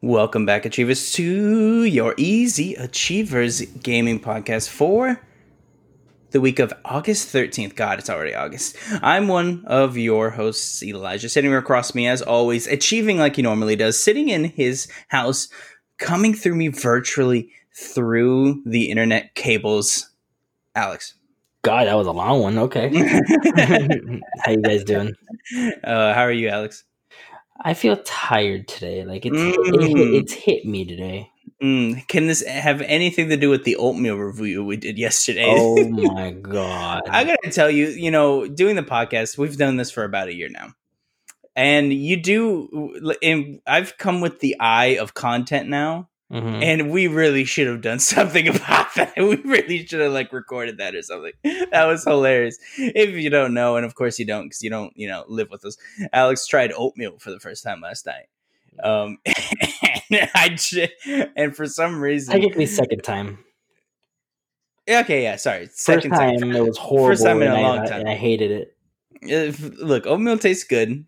Welcome back, Achievers, to your Easy Achievers gaming podcast for the week of August 13th. God, it's already August. I'm one of your hosts, Elijah, sitting across me as always, achieving like he normally does, sitting in his house, coming through me virtually through the internet cables. Alex. God, that was a long one. Okay. how you guys doing? Uh, how are you, Alex? I feel tired today. Like it's Mm. it, it's hit me today. Mm, can this have anything to do with the oatmeal review we did yesterday? Oh my god! I gotta tell you, you know, doing the podcast, we've done this for about a year now, and you do. And I've come with the eye of content now, Mhm. and we really should have done something about that. We really should have like recorded that or something. That was hilarious. If you don't know, and of course you don't, because you don't, you know, live with us. Alex tried oatmeal for the first time last night. Um, and I j- and for some reason, Technically, second time. okay, yeah, sorry, First second time time. it was horrible. First time in a I- long I, time. and I hated it. look, oatmeal tastes good,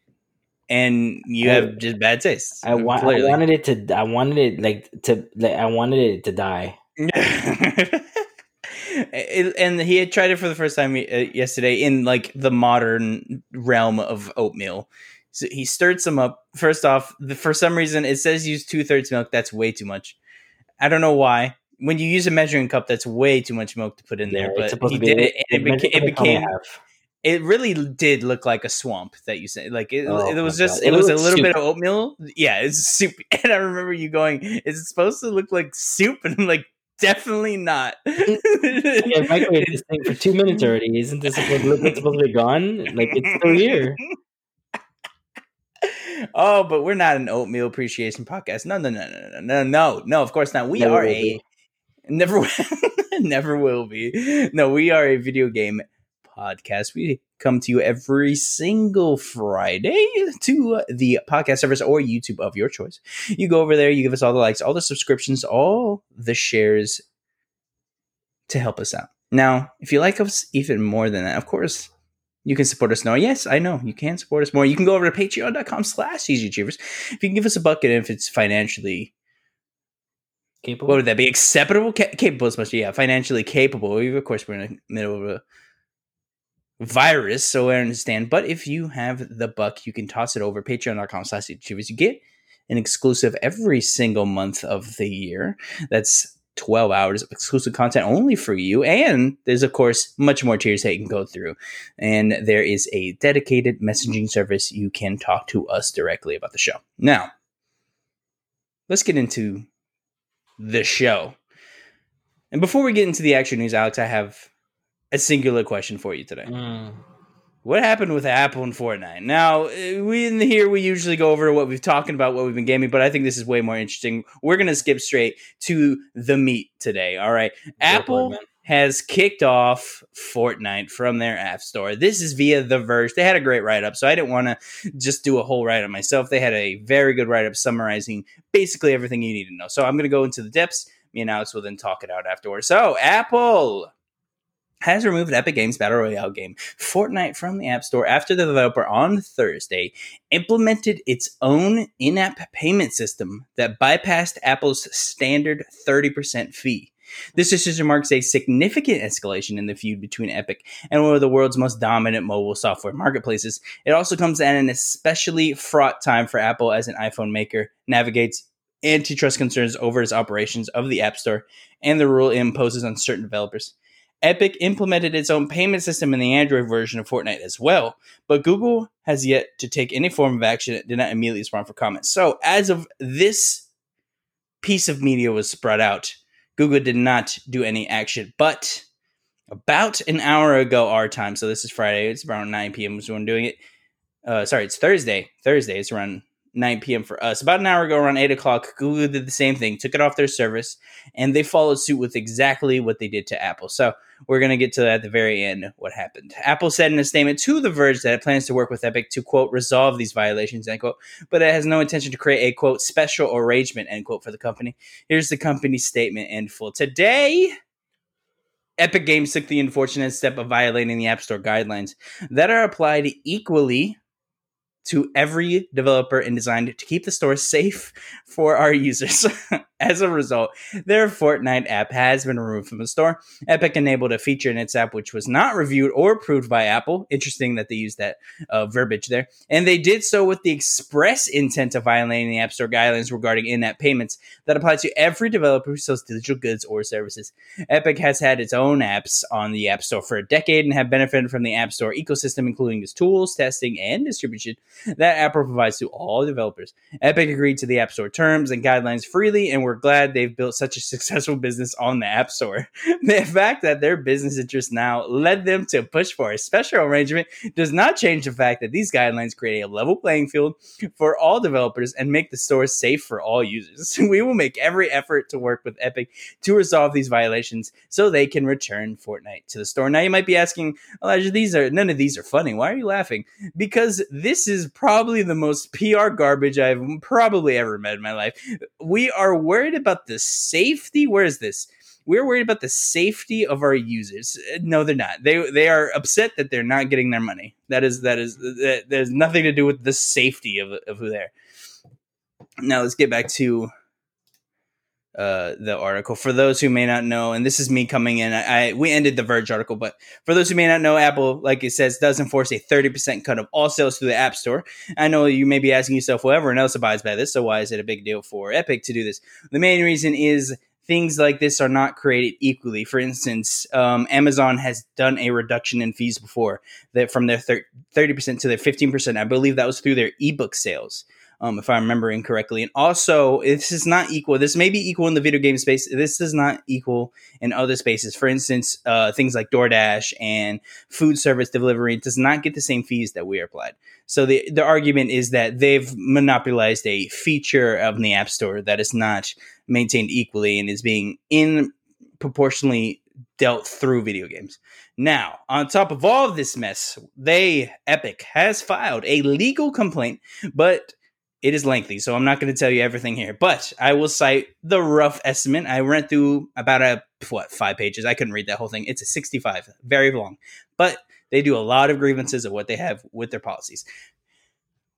and you I- have just bad taste. I, wa- I wanted it to. I wanted it like to. Like, I wanted it to die. It- and he had tried it for the first time uh, yesterday in like the modern realm of oatmeal. So he stirred some up. First off, the, for some reason, it says use two thirds milk. That's way too much. I don't know why. When you use a measuring cup, that's way too much milk to put in there. But he did it, and it, meant beca- it became. half. It really did look like a swamp that you said. Like it, Oh it was just, God. it was a little soup. bit of oatmeal. Yeah, it's soup. And I remember you going, "Is it supposed to look like soup?" And I'm like, "Definitely not." Mm, yeah, microwave this thing for two minutes already. Isn't this supposed, supposed to be gone? Like it's still here. oh, but we're not an oatmeal appreciation podcast. No, no, no, no, no, no, no, no. Of course not. We Never are a be. never, never will be. No, we are a video game podcast. We come to you every single Friday to the podcast service or YouTube of your choice. You go over there, you give us all the likes, all the subscriptions, all the shares to help us out. Now, if you like us even more than that, of course, you can support us more. Yes, I know you can support us more. You can go over to patreon.com slash easy achievers. If you can give us a bucket if it's financially Capable. what would that be? Acceptable, Ca- capable, especially yeah, financially capable. We- Of course, we're in the middle of a virus, so I understand. But if you have the buck, you can toss it over patreon.com slash achievers. You get an exclusive every single month of the year. That's 12 hours of exclusive content only for you. And there's, of course, much more tiers that you can go through. And there is a dedicated messaging service you can talk to us directly about the show. Now, let's get into the show. And before we get into the action news, Alex, I have a singular question for you today. Mm. What happened with Apple and Fortnite? Now, we in here we usually go over what we've talking about, what we've been gaming, but I think this is way more interesting. We're gonna skip straight to the meat today. All right, Apple man. has kicked off Fortnite from their App Store. This is via The Verge. They had a great write up, so I didn't want to just do a whole write up myself. They had a very good write up summarizing basically everything you need to know. So I'm going to go into the depths. Me and Alex will then talk it out afterwards. So, Apple has removed Epic Games Battle Royale game Fortnite from the App Store after the developer on Thursday implemented its own in app payment system that bypassed Apple's standard 30% fee. This decision marks a significant escalation in the feud between Epic and one of the world's most dominant mobile software marketplaces. It also comes at an especially fraught time for Apple as an iPhone maker navigates antitrust concerns over its operations of the App Store and the rule it imposes on certain developers. Epic implemented its own payment system in the Android version of Fortnite as well, but Google has yet to take any form of action. It did not immediately respond for comments. So, as of this piece of media was spread out, Google did not do any action. But about an hour ago, our time, so this is Friday, it's around 9 p.m. was when doing it. Uh, sorry, it's Thursday. Thursday, it's around 9 p.m. for us. About an hour ago, around 8 o'clock, Google did the same thing, took it off their service, and they followed suit with exactly what they did to Apple. So we're going to get to that at the very end what happened. Apple said in a statement to The Verge that it plans to work with Epic to, quote, resolve these violations, end quote, but it has no intention to create a, quote, special arrangement, end quote, for the company. Here's the company's statement in full. Today, Epic Games took the unfortunate step of violating the App Store guidelines that are applied equally to every developer and designed to keep the store safe for our users. As a result, their Fortnite app has been removed from the store. Epic enabled a feature in its app which was not reviewed or approved by Apple. Interesting that they used that uh, verbiage there. And they did so with the express intent of violating the App Store guidelines regarding in app payments that apply to every developer who sells digital goods or services. Epic has had its own apps on the App Store for a decade and have benefited from the App Store ecosystem, including its tools, testing, and distribution that Apple provides to all developers. Epic agreed to the App Store terms and guidelines freely and we're glad they've built such a successful business on the App Store. the fact that their business interests now led them to push for a special arrangement does not change the fact that these guidelines create a level playing field for all developers and make the store safe for all users. we will make every effort to work with Epic to resolve these violations so they can return Fortnite to the store. Now you might be asking, Elijah, these are none of these are funny. Why are you laughing? Because this is probably the most PR garbage I've probably ever met in my life. We are worried about the safety. Where is this? We're worried about the safety of our users. Uh, no, they're not. They they are upset that they're not getting their money. That is that is that, there's nothing to do with the safety of of who they're. Now let's get back to uh, the article. For those who may not know, and this is me coming in, I, I, we ended the Verge article, but for those who may not know, Apple, like it says, does enforce a thirty percent cut of all sales through the App Store. I know you may be asking yourself, well, everyone else abides by this, so why is it a big deal for Epic to do this? The main reason is things like this are not created equally. For instance, um, Amazon has done a reduction in fees before that from their thirty percent to their fifteen percent. I believe that was through their ebook sales um, if I'm remembering correctly. And also, this is not equal. This may be equal in the video game space. This is not equal in other spaces. For instance, uh, things like DoorDash and food service delivery does not get the same fees that we are applied. So the the argument is that they've monopolized a feature of the App Store that is not maintained equally and is being in proportionally dealt through video games. Now, on top of all of this mess, they Epic has filed a legal complaint, but it is lengthy, so I'm not going to tell you everything here, but I will cite the rough estimate. I went through about a what five pages. I couldn't read that whole thing. It's a 65, very long, but they do a lot of grievances of what they have with their policies.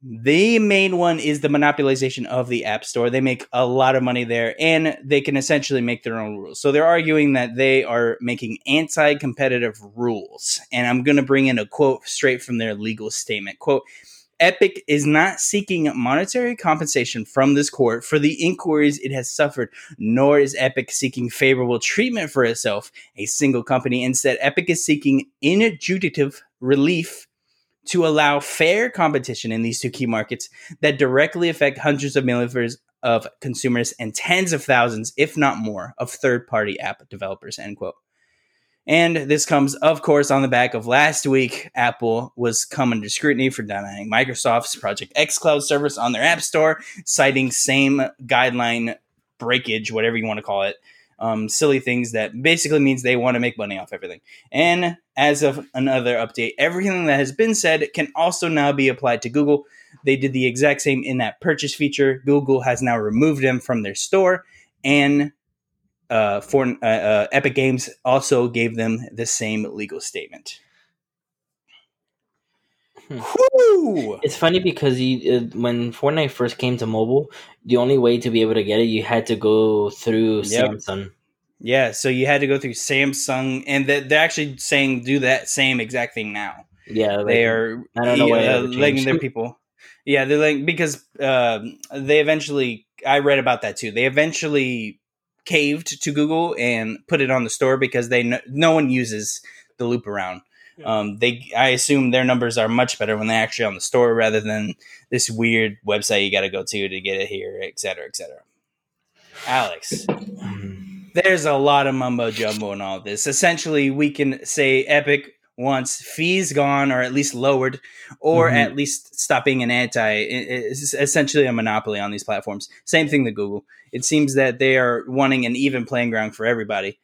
The main one is the monopolization of the App Store. They make a lot of money there and they can essentially make their own rules. So they're arguing that they are making anti competitive rules. And I'm going to bring in a quote straight from their legal statement. Quote, Epic is not seeking monetary compensation from this court for the inquiries it has suffered, nor is Epic seeking favorable treatment for itself, a single company. Instead, Epic is seeking inadjudicative relief to allow fair competition in these two key markets that directly affect hundreds of millions of consumers and tens of thousands, if not more, of third party app developers. End quote. And this comes, of course, on the back of last week. Apple was come under scrutiny for denying Microsoft's Project X Cloud service on their App Store, citing same guideline breakage, whatever you want to call it. Um, silly things that basically means they want to make money off everything. And as of another update, everything that has been said can also now be applied to Google. They did the exact same in that purchase feature. Google has now removed them from their store, and uh, for uh, uh, Epic Games also gave them the same legal statement. Hmm. It's funny because you, uh, when Fortnite first came to mobile, the only way to be able to get it, you had to go through yep. Samsung. Yeah, so you had to go through Samsung, and they're, they're actually saying do that same exact thing now. Yeah, like, they are. I don't know why uh, letting their people. Yeah, they're like because uh, they eventually. I read about that too. They eventually caved to Google and put it on the store because they no, no one uses the loop around. Yeah. Um, they, I assume their numbers are much better when they're actually on the store rather than this weird website you got to go to to get it here, et cetera, et cetera. Alex, there's a lot of mumbo jumbo in all this. Essentially, we can say Epic wants fees gone or at least lowered or mm-hmm. at least stopping an anti it's essentially a monopoly on these platforms. Same thing with google. It seems that they are wanting an even playing ground for everybody.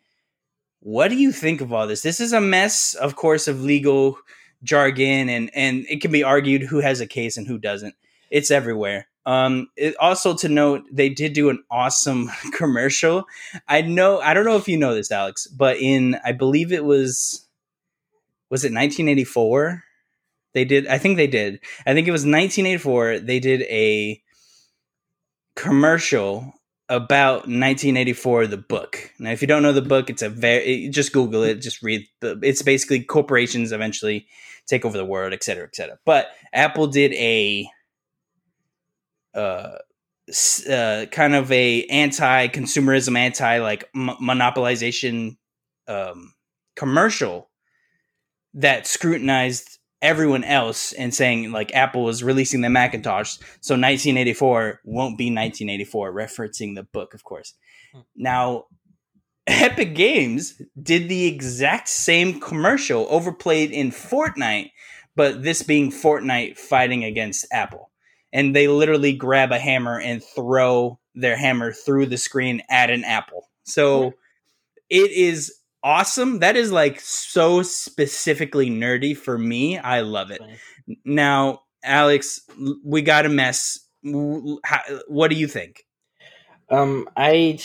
What do you think of all this? This is a mess of course of legal jargon and and it can be argued who has a case and who doesn't. It's everywhere. Um, it, also to note, they did do an awesome commercial. I know, I don't know if you know this, Alex, but in I believe it was, was it 1984? They did. I think they did. I think it was 1984. They did a commercial about 1984 the book now if you don't know the book it's a very just google it just read the it's basically corporations eventually take over the world et cetera et cetera but apple did a uh, uh kind of a anti-consumerism anti like m- monopolization um commercial that scrutinized everyone else and saying like Apple was releasing the Macintosh, so 1984 won't be 1984, referencing the book, of course. Hmm. Now, Epic Games did the exact same commercial, overplayed in Fortnite, but this being Fortnite fighting against Apple. And they literally grab a hammer and throw their hammer through the screen at an apple. So it is awesome. That is like so specifically nerdy for me. I love it. Now, Alex, we got a mess. What do you think? Um, I,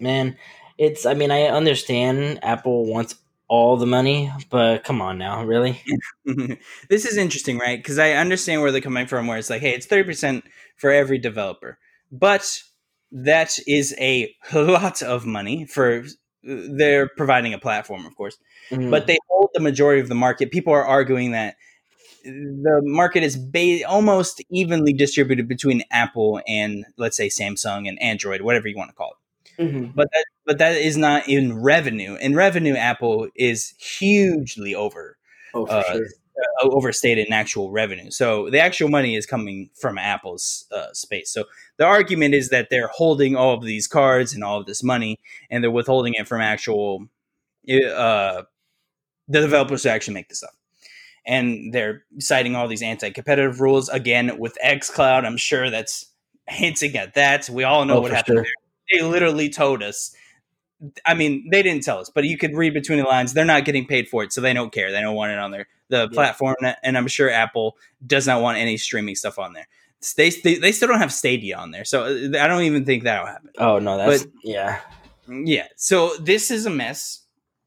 man, it's. I mean, I understand Apple wants all the money, but come on now, really? this is interesting, right? Because I understand where they're coming from. Where it's like, hey, it's thirty percent for every developer, but that is a lot of money for they're providing a platform, of course, mm-hmm. but they hold the majority of the market. People are arguing that the market is ba- almost evenly distributed between Apple and let's say Samsung and Android, whatever you want to call it. Mm-hmm. But that, but that is not in revenue. In revenue, Apple is hugely over. Oh, uh, sure. uh, overstated in actual revenue. So the actual money is coming from Apple's uh, space. So the argument is that they're holding all of these cards and all of this money, and they're withholding it from actual uh, the developers to actually make this up. And they're citing all these anti-competitive rules again with XCloud. I'm sure that's hinting at that. We all know oh, what happened sure. there. They literally told us. I mean, they didn't tell us, but you could read between the lines. They're not getting paid for it, so they don't care. They don't want it on their the yeah. platform, and I'm sure Apple does not want any streaming stuff on there. They, they, they still don't have Stadia on there, so uh, I don't even think that'll happen. Oh no, that's but, yeah, yeah. So this is a mess.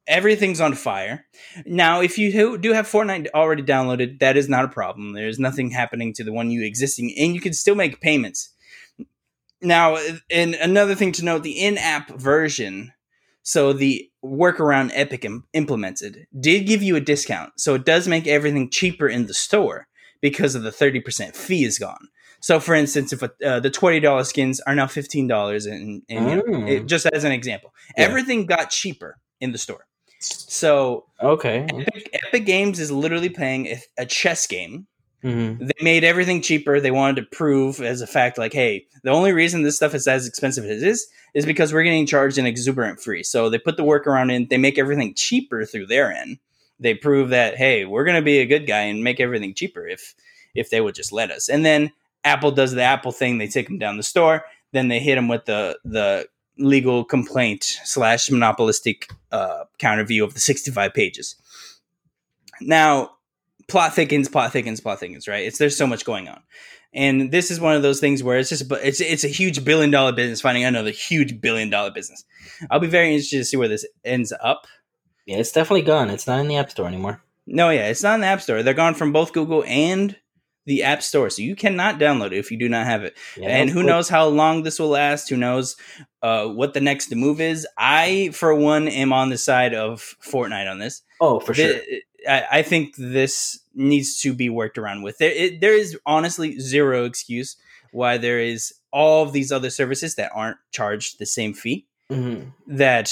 Everything's on fire. Now, if you do have Fortnite already downloaded, that is not a problem. There's nothing happening to the one you existing, and you can still make payments. Now, and another thing to note: the in-app version so the workaround Epic Im- implemented did give you a discount. So it does make everything cheaper in the store because of the 30% fee is gone. So for instance, if a, uh, the $20 skins are now $15 and, and mm. you know, it, mm. just as an example, yeah. everything got cheaper in the store. So okay, Epic, Epic Games is literally playing a, a chess game Mm-hmm. They made everything cheaper. They wanted to prove as a fact, like, hey, the only reason this stuff is as expensive as it is is because we're getting charged an exuberant free. So they put the workaround in. They make everything cheaper through their end. They prove that hey, we're going to be a good guy and make everything cheaper if if they would just let us. And then Apple does the Apple thing. They take them down the store. Then they hit them with the the legal complaint slash monopolistic uh, counter view of the 65 pages. Now, plot thickens, plot thickens, plot thickens. Right? It's there's so much going on, and this is one of those things where it's just it's it's a huge billion dollar business finding another huge billion dollar business. I'll be very interested to see where this ends up. Yeah, it's definitely gone. It's not in the App Store anymore. No, yeah, it's not in the App Store. They're gone from both Google and the App Store, so you cannot download it if you do not have it. Yeah, and who cool. knows how long this will last? Who knows uh, what the next move is? I, for one, am on the side of Fortnite on this. Oh, for the, sure. I, I think this needs to be worked around with. There, it, there is honestly zero excuse why there is all of these other services that aren't charged the same fee. Mm-hmm. That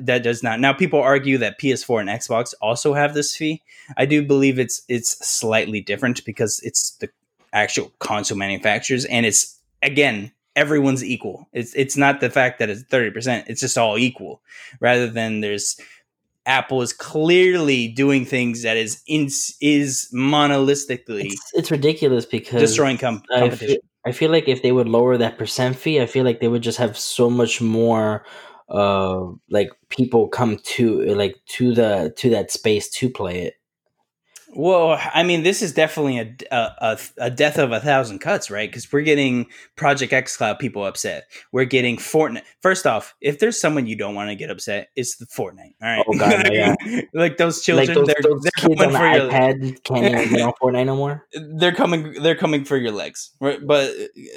that does not. Now, people argue that PS4 and Xbox also have this fee. I do believe it's it's slightly different because it's the actual console manufacturers, and it's again everyone's equal. It's it's not the fact that it's thirty percent. It's just all equal, rather than there's Apple is clearly doing things that is in, is monolithically. It's, it's ridiculous because destroying com- competition. Feel, I feel, like if they would lower that percent fee, I feel like they would just have so much more, uh, like people come to like to the to that space to play it. Well, I mean, this is definitely a, a, a death of a thousand cuts, right? Because we're getting Project X Cloud people upset. We're getting Fortnite. First off, if there's someone you don't want to get upset, it's the Fortnite. All right, oh, God, yeah. like those children, like those, they're, those they're kids on the iPad your, can't even get on Fortnite no more. They're coming. They're coming for your legs, right? But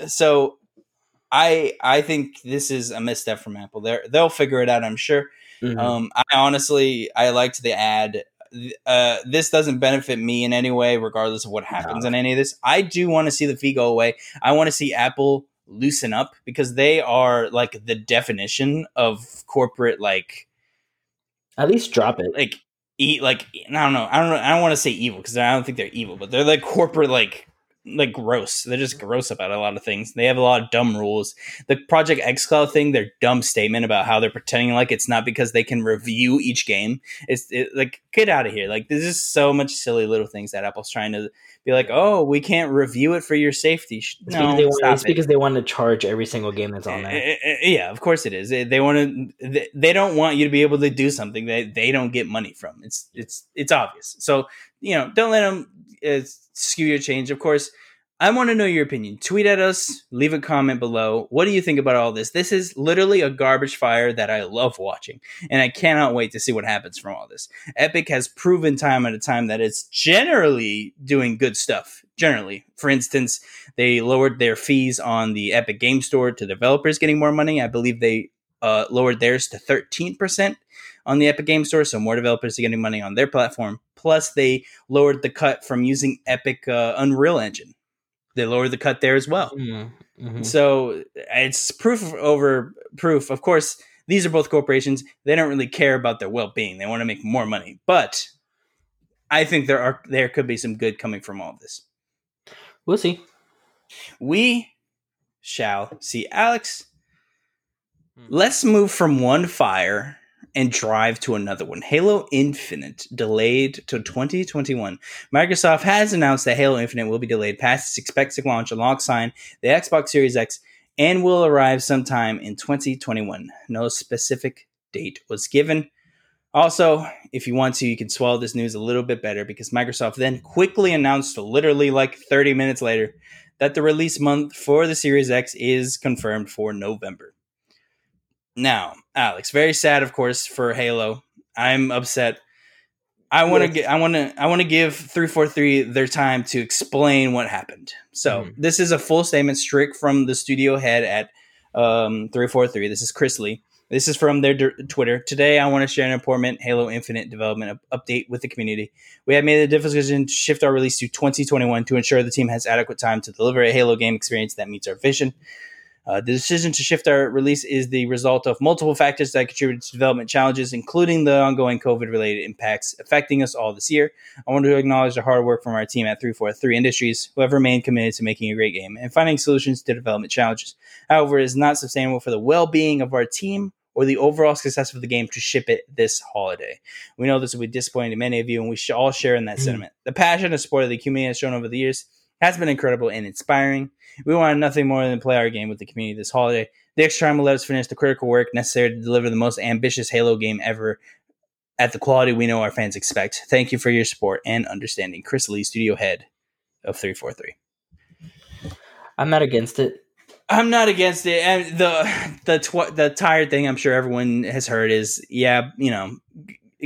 so, I I think this is a misstep from Apple. They they'll figure it out. I'm sure. Mm-hmm. Um, I honestly I liked the ad uh, this doesn't benefit me in any way, regardless of what happens no. in any of this. I do want to see the fee go away. I want to see Apple loosen up because they are like the definition of corporate like at least drop it like eat like i don't know i don't know i don't want to say evil because i don't think they're evil but they're like corporate like like gross. They're just gross about a lot of things. They have a lot of dumb rules. The Project xCloud thing, their dumb statement about how they're pretending like it's not because they can review each game. It's it, like get out of here. Like this is so much silly little things that Apple's trying to be like, oh, we can't review it for your safety. It's no, because want, it's it. because they want to charge every single game that's on there. Eh, eh, eh, yeah, of course it is. They want to. They don't want you to be able to do something that they don't get money from. It's it's it's obvious. So you know, don't let them uh, skew your change. Of course, I want to know your opinion. Tweet at us, leave a comment below. What do you think about all this? This is literally a garbage fire that I love watching, and I cannot wait to see what happens from all this. Epic has proven time at a time that it's generally doing good stuff. Generally, for instance, they lowered their fees on the Epic Game Store to developers getting more money. I believe they uh, lowered theirs to 13% on the Epic Game Store, so more developers are getting money on their platform. Plus, they lowered the cut from using Epic uh, Unreal Engine. They lowered the cut there as well. Mm-hmm. mm-hmm. So it's proof over proof. Of course, these are both corporations. They don't really care about their well being. They want to make more money. But I think there are there could be some good coming from all of this. We'll see. We shall see. Alex, hmm. let's move from one fire and drive to another one. Halo Infinite delayed to 2021. Microsoft has announced that Halo Infinite will be delayed past its expected launch alongside the Xbox Series X and will arrive sometime in 2021. No specific date was given. Also, if you want to, you can swallow this news a little bit better because Microsoft then quickly announced, literally like 30 minutes later, that the release month for the Series X is confirmed for November. Now, Alex, very sad, of course, for Halo. I'm upset. I want to get. I want to. I want to give three four three their time to explain what happened. So mm-hmm. this is a full statement, strict from the studio head at um, three four three. This is Chris Lee. This is from their d- Twitter. Today, I want to share an important Halo Infinite development update with the community. We have made the difficult decision to shift our release to 2021 to ensure the team has adequate time to deliver a Halo game experience that meets our vision. Uh, the decision to shift our release is the result of multiple factors that contributed to development challenges, including the ongoing COVID related impacts affecting us all this year. I want to acknowledge the hard work from our team at 343 Industries, who have remained committed to making a great game and finding solutions to development challenges. However, it is not sustainable for the well being of our team or the overall success of the game to ship it this holiday. We know this will be disappointing to many of you, and we should all share in that mm-hmm. sentiment. The passion and support of the community has shown over the years has been incredible and inspiring. We wanted nothing more than to play our game with the community this holiday. The extra time will let us finish the critical work necessary to deliver the most ambitious Halo game ever at the quality we know our fans expect. Thank you for your support and understanding. Chris Lee, studio head of 343. I'm not against it. I'm not against it. And the the tw- the tired thing I'm sure everyone has heard is yeah, you know,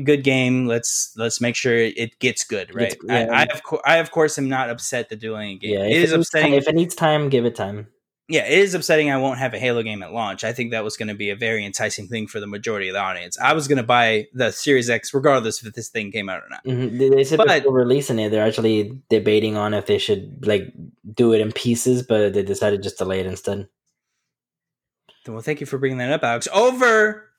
good game. Let's let's make sure it gets good, right? yeah. I, I, of course, I of course am not upset to doing a game. Yeah, it is it upsetting. Time, if it needs time, give it time. Yeah, it is upsetting. I won't have a Halo game at launch. I think that was going to be a very enticing thing for the majority of the audience. I was going to buy the Series X regardless if this thing came out or not. Mm-hmm. They said but, before releasing it, they're actually debating on if they should like do it in pieces, but they decided just to delay it instead. Well, thank you for bringing that up, Alex. Over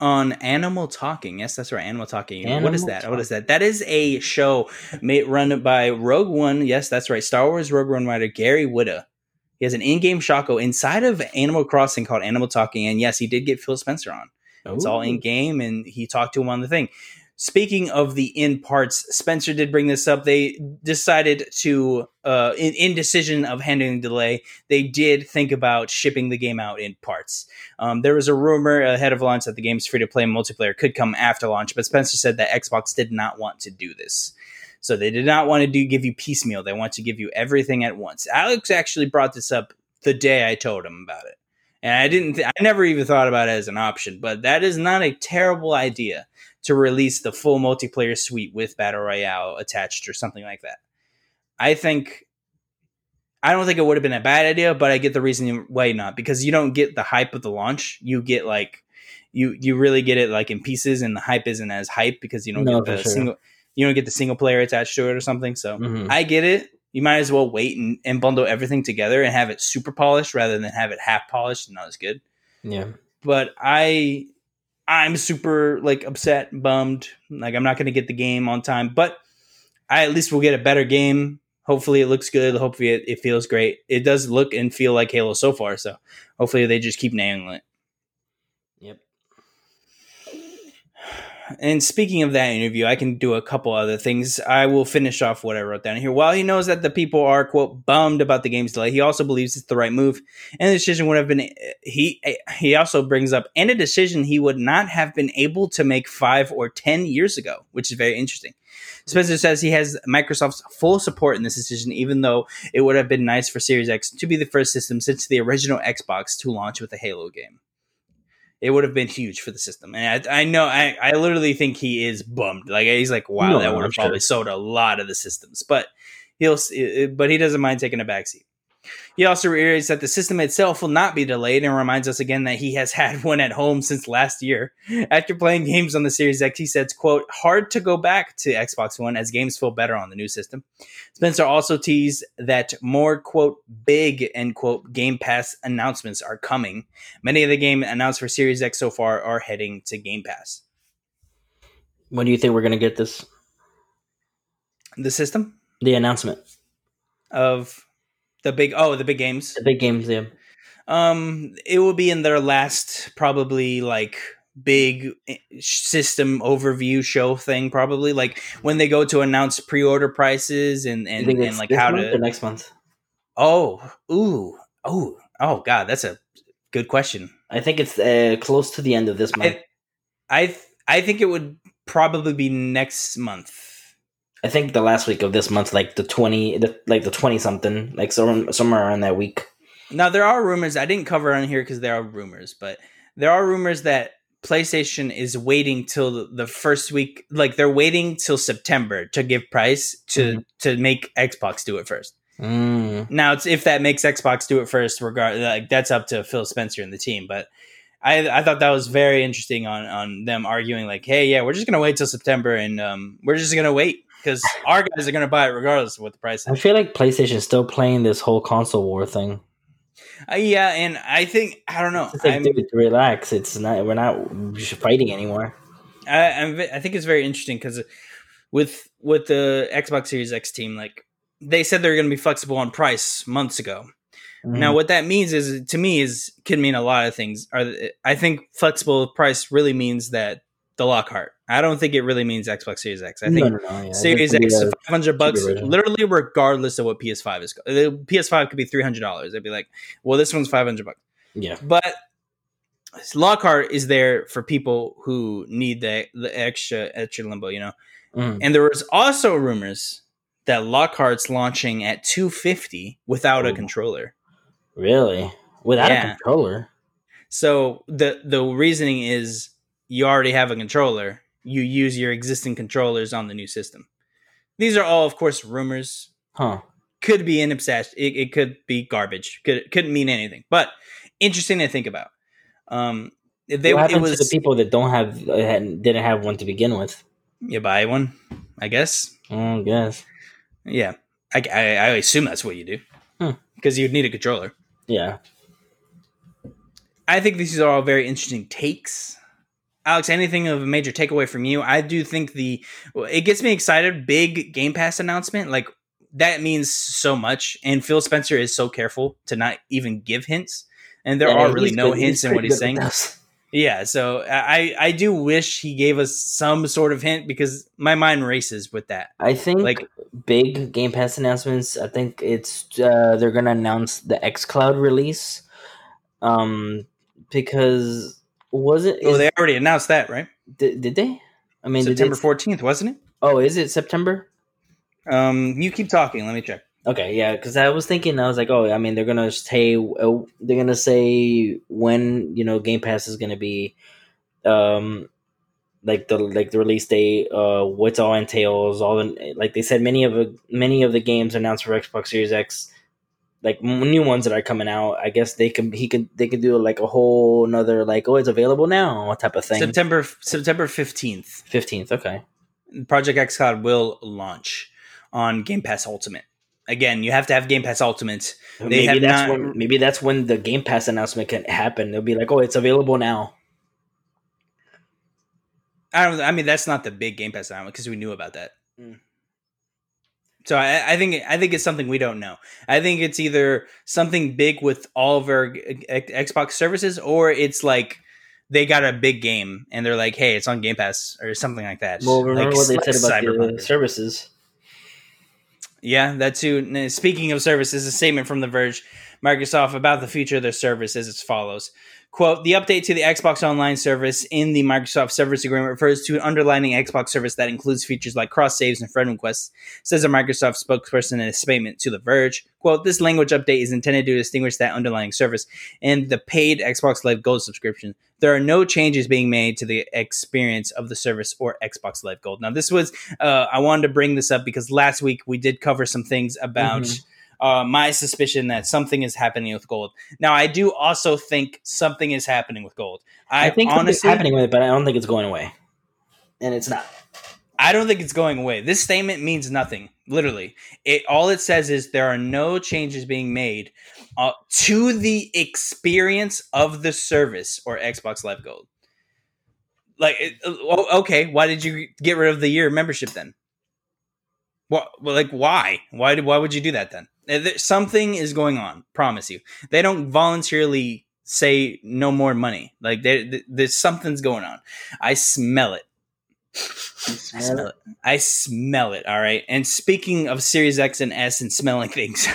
on Animal Talking. Yes, that's right, Animal Talking. Animal what is that? Talk. What is that? That is a show made run by Rogue One. Yes, that's right, Star Wars Rogue One writer Gary Whitta. He has an in-game Shaco inside of Animal Crossing called Animal Talking, and yes, he did get Phil Spencer on. Ooh. It's all in game, and he talked to him on the thing. Speaking of the in parts, Spencer did bring this up. They decided to, uh, in indecision of handling the delay, they did think about shipping the game out in parts. Um, there was a rumor ahead of launch that the game's free to play multiplayer could come after launch, but Spencer said that Xbox did not want to do this. So they did not want to do give you piecemeal. They want to give you everything at once. Alex actually brought this up the day I told him about it. And I didn't, th- I never even thought about it as an option, but that is not a terrible idea to release the full multiplayer suite with battle royale attached or something like that. I think I don't think it would have been a bad idea, but I get the reason why not because you don't get the hype of the launch. You get like you you really get it like in pieces, and the hype isn't as hype because you don't no, get the sure. single you don't get the single player attached to it or something. So mm-hmm. I get it. You might as well wait and, and bundle everything together and have it super polished rather than have it half polished and not as good. Yeah. But I I'm super like upset, bummed. Like I'm not going to get the game on time, but I at least will get a better game. Hopefully it looks good. Hopefully it, it feels great. It does look and feel like Halo so far. So hopefully they just keep nailing it. And speaking of that interview, I can do a couple other things. I will finish off what I wrote down here. While he knows that the people are quote bummed about the game's delay, he also believes it's the right move, and the decision would have been eh, he. Eh, he also brings up and a decision he would not have been able to make five or ten years ago, which is very interesting. Spencer says he has Microsoft's full support in this decision, even though it would have been nice for Series X to be the first system since the original Xbox to launch with a Halo game it would have been huge for the system. And I, I know, I, I literally think he is bummed. Like he's like, wow, no, that would have probably sure. sold a lot of the systems. But he'll, but he doesn't mind taking a backseat. He also reiterates that the system itself will not be delayed and reminds us again that he has had one at home since last year. After playing games on the Series X, he says, quote, hard to go back to Xbox One as games feel better on the new system. Spencer also teased that more, quote, big, end quote, Game Pass announcements are coming. Many of the game announced for Series X so far are heading to Game Pass. When do you think we're going to get this? The system? The announcement. Of the big oh, the big games. The big games, yeah. Um, it will be in their last probably like big eh, system overview show thing probably. Like when they go to announce pre-order prices and and, and like how to next month? Oh ooh oh oh god that's a good question. I think it's uh, close to the end of this month. i i, I think it would probably be next month I think the last week of this month, like the twenty, the, like the twenty something, like somewhere, somewhere around that week. Now there are rumors. I didn't cover on here because there are rumors, but there are rumors that PlayStation is waiting till the first week. Like they're waiting till September to give price to mm-hmm. to make Xbox do it first. Mm. Now, it's if that makes Xbox do it first, regard like that's up to Phil Spencer and the team. But I I thought that was very interesting on on them arguing like, hey, yeah, we're just gonna wait till September and um, we're just gonna wait because our guys are going to buy it regardless of what the price is. I feel like PlayStation is still playing this whole console war thing. Uh, yeah, and I think I don't know. It's like, dude, relax. It's not. We're not fighting anymore. I I'm, i think it's very interesting because with with the Xbox Series X team, like they said they're going to be flexible on price months ago. Mm-hmm. Now, what that means is to me is can mean a lot of things. Are I think flexible price really means that the Lockhart. I don't think it really means Xbox Series X. I think no, no, no, yeah. Series X is five hundred bucks, literally regardless of what PS5 is. The PS5 could be three hundred dollars. I'd be like, well, this one's five hundred bucks. Yeah, but Lockhart is there for people who need the the extra extra limbo, you know. Mm. And there was also rumors that Lockhart's launching at two fifty without Ooh. a controller. Really, without yeah. a controller. So the the reasoning is you already have a controller, you use your existing controllers on the new system. These are all, of course, rumors. Huh. Could be an obsession. It, it, could be garbage. Could couldn't mean anything. But interesting to think about. Um, they what it was to the people that don't have uh, didn't have one to begin with. You buy one, I guess. I guess. Yeah, I, I, I assume that's what you do because hmm. you'd need a controller. Yeah. I think these are all very interesting takes Alex, anything of a major takeaway from you? I do think the it gets me excited. Big Game Pass announcement, like that means so much. And Phil Spencer is so careful to not even give hints, and there yeah, are really no hints in what he's saying. Yeah, so I I do wish he gave us some sort of hint because my mind races with that. I think like big Game Pass announcements. I think it's uh, they're gonna announce the X Cloud release, um, because was it? Oh, they already announced that, right? Did, did they? I mean, September fourteenth, wasn't it? Oh, is it September? Um, you keep talking. Let me check. Okay, yeah, because I was thinking, I was like, oh, I mean, they're gonna say uh, they're gonna say when you know Game Pass is gonna be, um, like the like the release date, uh, what's all entails, all the like they said many of the many of the games announced for Xbox Series X, like new ones that are coming out. I guess they can he could they could do like a whole another like oh it's available now type of thing. September September fifteenth. Fifteenth, okay. Project X Cloud will launch on Game Pass Ultimate again, you have to have Game Pass Ultimate. They maybe that's not, when maybe that's when the Game Pass announcement can happen. They'll be like, "Oh, it's available now." I don't. I mean, that's not the big Game Pass announcement because we knew about that. Mm. So I, I, think I think it's something we don't know. I think it's either something big with all of our Xbox services, or it's like they got a big game and they're like, "Hey, it's on Game Pass" or something like that. Well, remember like, what they said about Cyberpunk. the services. Yeah, that too. Speaking of services, a statement from The Verge, Microsoft about the future of their service is as follows. Quote, the update to the Xbox Online service in the Microsoft Service Agreement refers to an underlining Xbox service that includes features like cross saves and friend requests, says a Microsoft spokesperson in a statement to The Verge. Quote, this language update is intended to distinguish that underlying service and the paid Xbox Live Gold subscription. There are no changes being made to the experience of the service or Xbox Live Gold. Now, this was, uh, I wanted to bring this up because last week we did cover some things about. Mm-hmm uh, my suspicion that something is happening with gold. Now, I do also think something is happening with gold. I, I think honestly happening with it, but I don't think it's going away, and it's not. I don't think it's going away. This statement means nothing. Literally, it all it says is there are no changes being made uh, to the experience of the service or Xbox Live Gold. Like, uh, okay, why did you get rid of the year membership then? What, well, like, why? Why did? Why would you do that then? Something is going on. Promise you. They don't voluntarily say no more money. Like they, there's something's going on. I smell it. I smell it. I smell it. All right. And speaking of Series X and S and smelling things,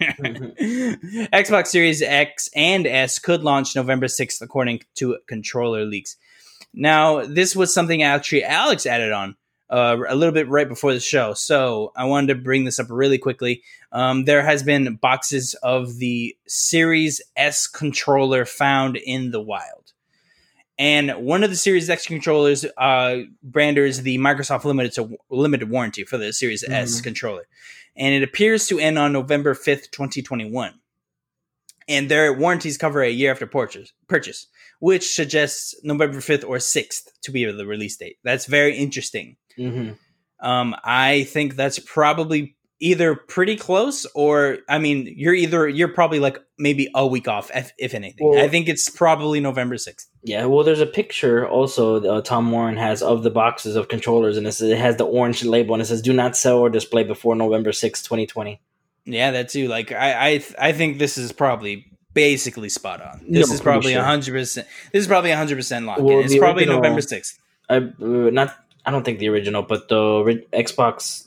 mm-hmm. Xbox Series X and S could launch November 6th, according to controller leaks. Now, this was something actually Alex added on uh, a little bit right before the show. So I wanted to bring this up really quickly. Um, there has been boxes of the Series S controller found in the wild. And one of the Series X controllers, uh, branders the Microsoft limited to limited warranty for the Series mm-hmm. S controller, and it appears to end on November fifth, twenty twenty one. And their warranties cover a year after purchase. Purchase, which suggests November fifth or sixth to be the release date. That's very interesting. Mm-hmm. Um, I think that's probably either pretty close or I mean, you're either you're probably like maybe a week off if, if anything. Well, I think it's probably November 6th. Yeah, well there's a picture also uh, Tom Warren has of the boxes of controllers and it has the orange label and it says do not sell or display before November 6th, 2020. Yeah, that too. Like I I I think this is probably basically spot on. This no, is probably a hundred percent. This is probably hundred percent locked well, in. It's probably original, November sixth. I uh, not I don't think the original, but the Xbox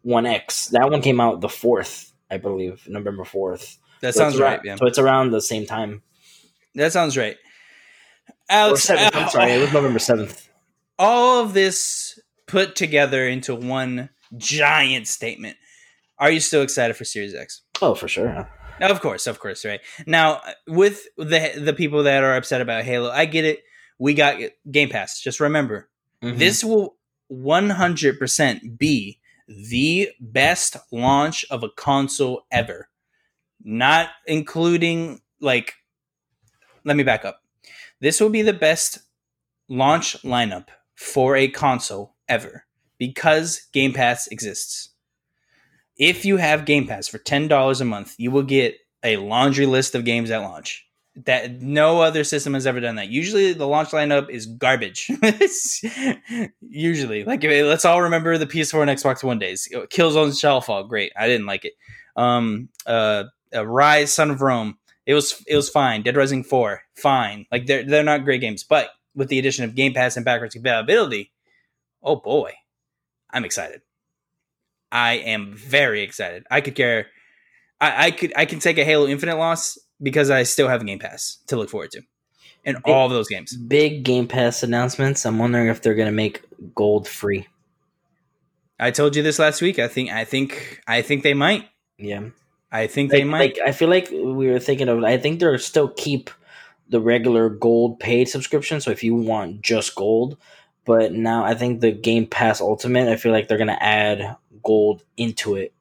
One X that one came out the fourth, I believe, November fourth. That so sounds around, right. Yeah. So it's around the same time. That sounds right. Alex, i I'm sorry, it was November seventh. All of this put together into one giant statement. Are you still excited for Series X? Oh, for sure. Of course, of course, right. Now, with the the people that are upset about Halo, I get it. We got Game Pass. Just remember, Mm-hmm. This will 100% be the best launch of a console ever. Not including, like, let me back up. This will be the best launch lineup for a console ever because Game Pass exists. If you have Game Pass for $10 a month, you will get a laundry list of games at launch that no other system has ever done that. Usually, the launch lineup is garbage. Usually, like let's all remember the PS4 and Xbox One days. Killzone Shadowfall, great. I didn't like it. Um, uh, uh, Ryse, Son of Rome, It was it was fine. Dead Rising Four, fine. Like they're they're not great games, but with the addition of Game Pass and backwards compatibility, oh boy, I'm excited. I am very excited. I could care. I, I could I can take a Halo Infinite loss because I still have a Game Pass to look forward to, in Big- all of those games. Big Game Pass announcements. I'm wondering if they're gonna make gold free. I told you this last week. I think I think I think they might. Yeah. I think Like, they might. like I feel like we were thinking of. I think they're still keep the regular gold paid subscription. So if you want just gold, but now I think the Game Pass Ultimate. I feel like they're gonna add gold into it.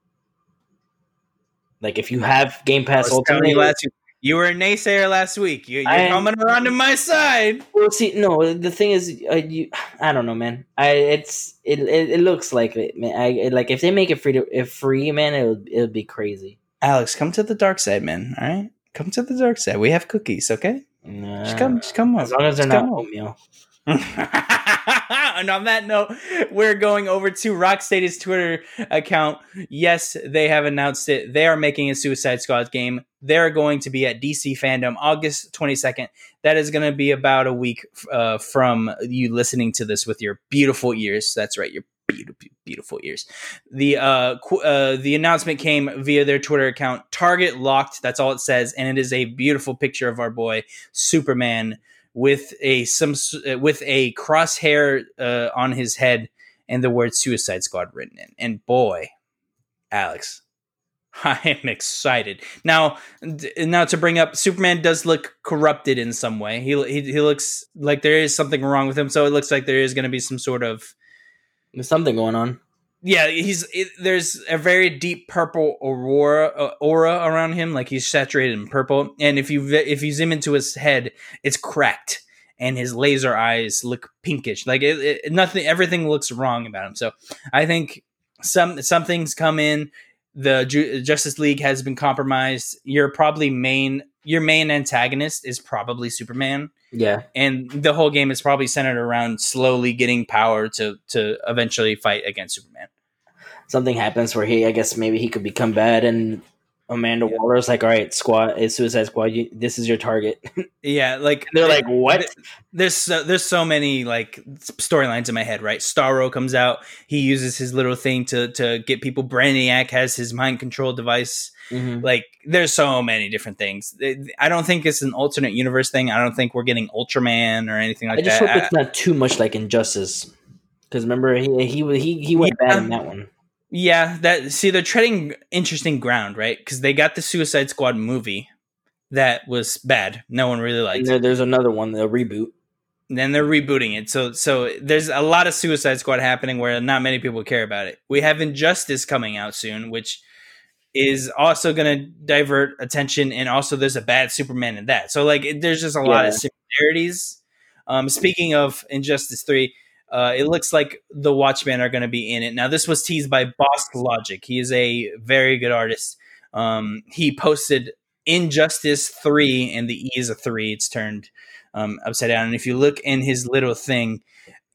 Like if you have Game Pass Ultimate, last week. You were a naysayer last week. You, you're I- coming around to my side. Well, see, no. The thing is, uh, you, I don't know, man. I it's it, it, it looks like it, man. I it, like if they make it free to if free, man, it would it would be crazy. Alex, come to the dark side, man. All right, come to the dark side. We have cookies, okay? Just come, just come on. as long as they're Just not oatmeal. and on that note, we're going over to Rocksteady's Twitter account. Yes, they have announced it. They are making a Suicide Squad game. They're going to be at DC Fandom August 22nd. That is going to be about a week uh, from you listening to this with your beautiful ears. That's right, your beautiful, beautiful ears. The uh, qu- uh, the announcement came via their Twitter account. Target locked. That's all it says, and it is a beautiful picture of our boy Superman with a some uh, with a crosshair uh, on his head and the word Suicide Squad written in. And boy, Alex, I am excited now. Now to bring up, Superman does look corrupted in some way. He he, he looks like there is something wrong with him. So it looks like there is going to be some sort of There's something going on. Yeah. He's it, there's a very deep purple aurora uh, aura around him, like he's saturated in purple. And if you if you zoom into his head, it's cracked, and his laser eyes look pinkish. Like it, it, nothing, everything looks wrong about him. So I think some some things come in. The Ju- Justice League has been compromised. Your probably main your main antagonist is probably Superman Yeah, and the whole game is probably centered around slowly getting power to to eventually fight against Superman. something happens where he, I guess, maybe he could become bad, and Amanda Yeah. Waller's like, "All right, squad, it's Suicide Squad. You, this is your target." Yeah, like They're like, "What?" There's so, there's so many like storylines in my head. Right, Starro comes out. He uses his little thing to to get people. Brainiac has his mind control device. Mhm. Like, there's so many different things. I don't think it's an alternate universe thing. I don't think we're getting Ultraman or anything like that. I just that. hope it's not too much like Injustice, because remember he he he he went Yeah. bad in that one. Yeah, that see they're treading interesting ground, right? Because they got the Suicide Squad movie that was bad. No one really liked. there, there's another one, the reboot. then they're rebooting it. So so there's a lot of Suicide Squad happening where not many people care about it. We have Injustice coming out soon, which is also going to divert attention and also there's a bad Superman in that. So like it, there's just a lot of similarities. Um speaking of Injustice 3, uh, it looks like the Watchmen are going to be in it. Now, this was teased by Boss Logic. He is a very good artist. Um, he posted Injustice 3, and the E is a 3. It's turned um, upside down. And if you look in his little thing,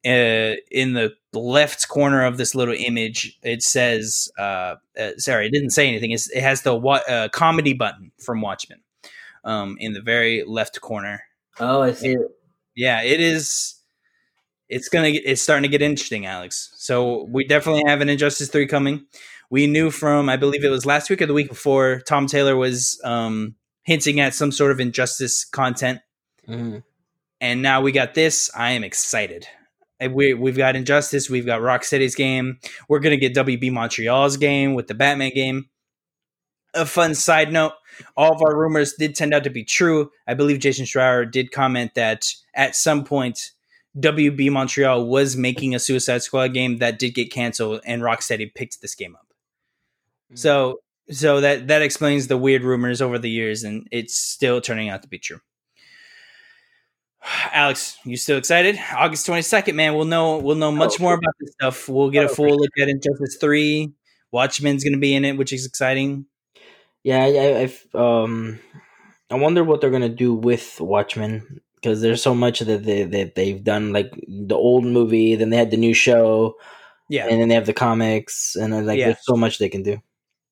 uh, in the left corner of this little image, it says, uh, uh, sorry, it didn't say anything. It's, it has the wa- uh, comedy button from Watchmen um, in the very left corner. Oh, I see it. Yeah, it is. It's gonna. get- It's starting to get interesting, Alex. So we definitely have an Injustice three coming. We knew from I believe it was last week or the week before. Tom Taylor was um, hinting at some sort of Injustice content, Mhm. and now we got this. I am excited. We we've got Injustice. We've got Rocksteady's game. We're gonna get WB Montreal's game with the Batman game. A fun side note: all of our rumors did tend out to be true. I believe Jason Schreier did comment that at some point WB Montreal was making a Suicide Squad game that did get canceled, and Rocksteady picked this game up. Hmm. So, so that that explains the weird rumors over the years, and it's still turning out to be true. Alex, you still excited? August twenty second, man. We'll know we'll know much Oh, more about this stuff. We'll get a Oh, full for look at Injustice three. Watchmen's going to be in it, which is exciting. Yeah, I, I, um, I wonder what they're gonna do with Watchmen because there's so much that they that they've done, like the old movie, then they had the new show, Yeah, and then they have the comics, and then, like Yeah. there's so much they can do.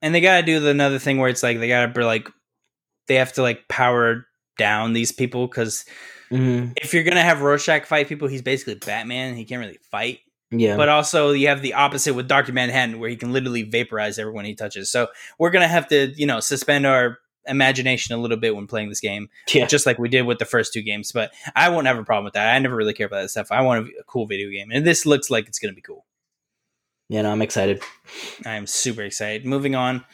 and they got to do the another thing where it's like they got to like they have to like power down these people because Mhm. if you're gonna have Rorschach fight people, he's basically Batman. He can't really fight. Yeah. But also you have the opposite with Doctor Manhattan, where he can literally vaporize everyone he touches. So we're gonna have to, you know, suspend our imagination a little bit when playing this game, yeah. just like we did with the first two games. But I won't have a problem with that. I never really care about that stuff. I want a, a cool video game, and this looks like it's gonna be cool. Yeah, no, I'm excited. I am super excited. Moving on.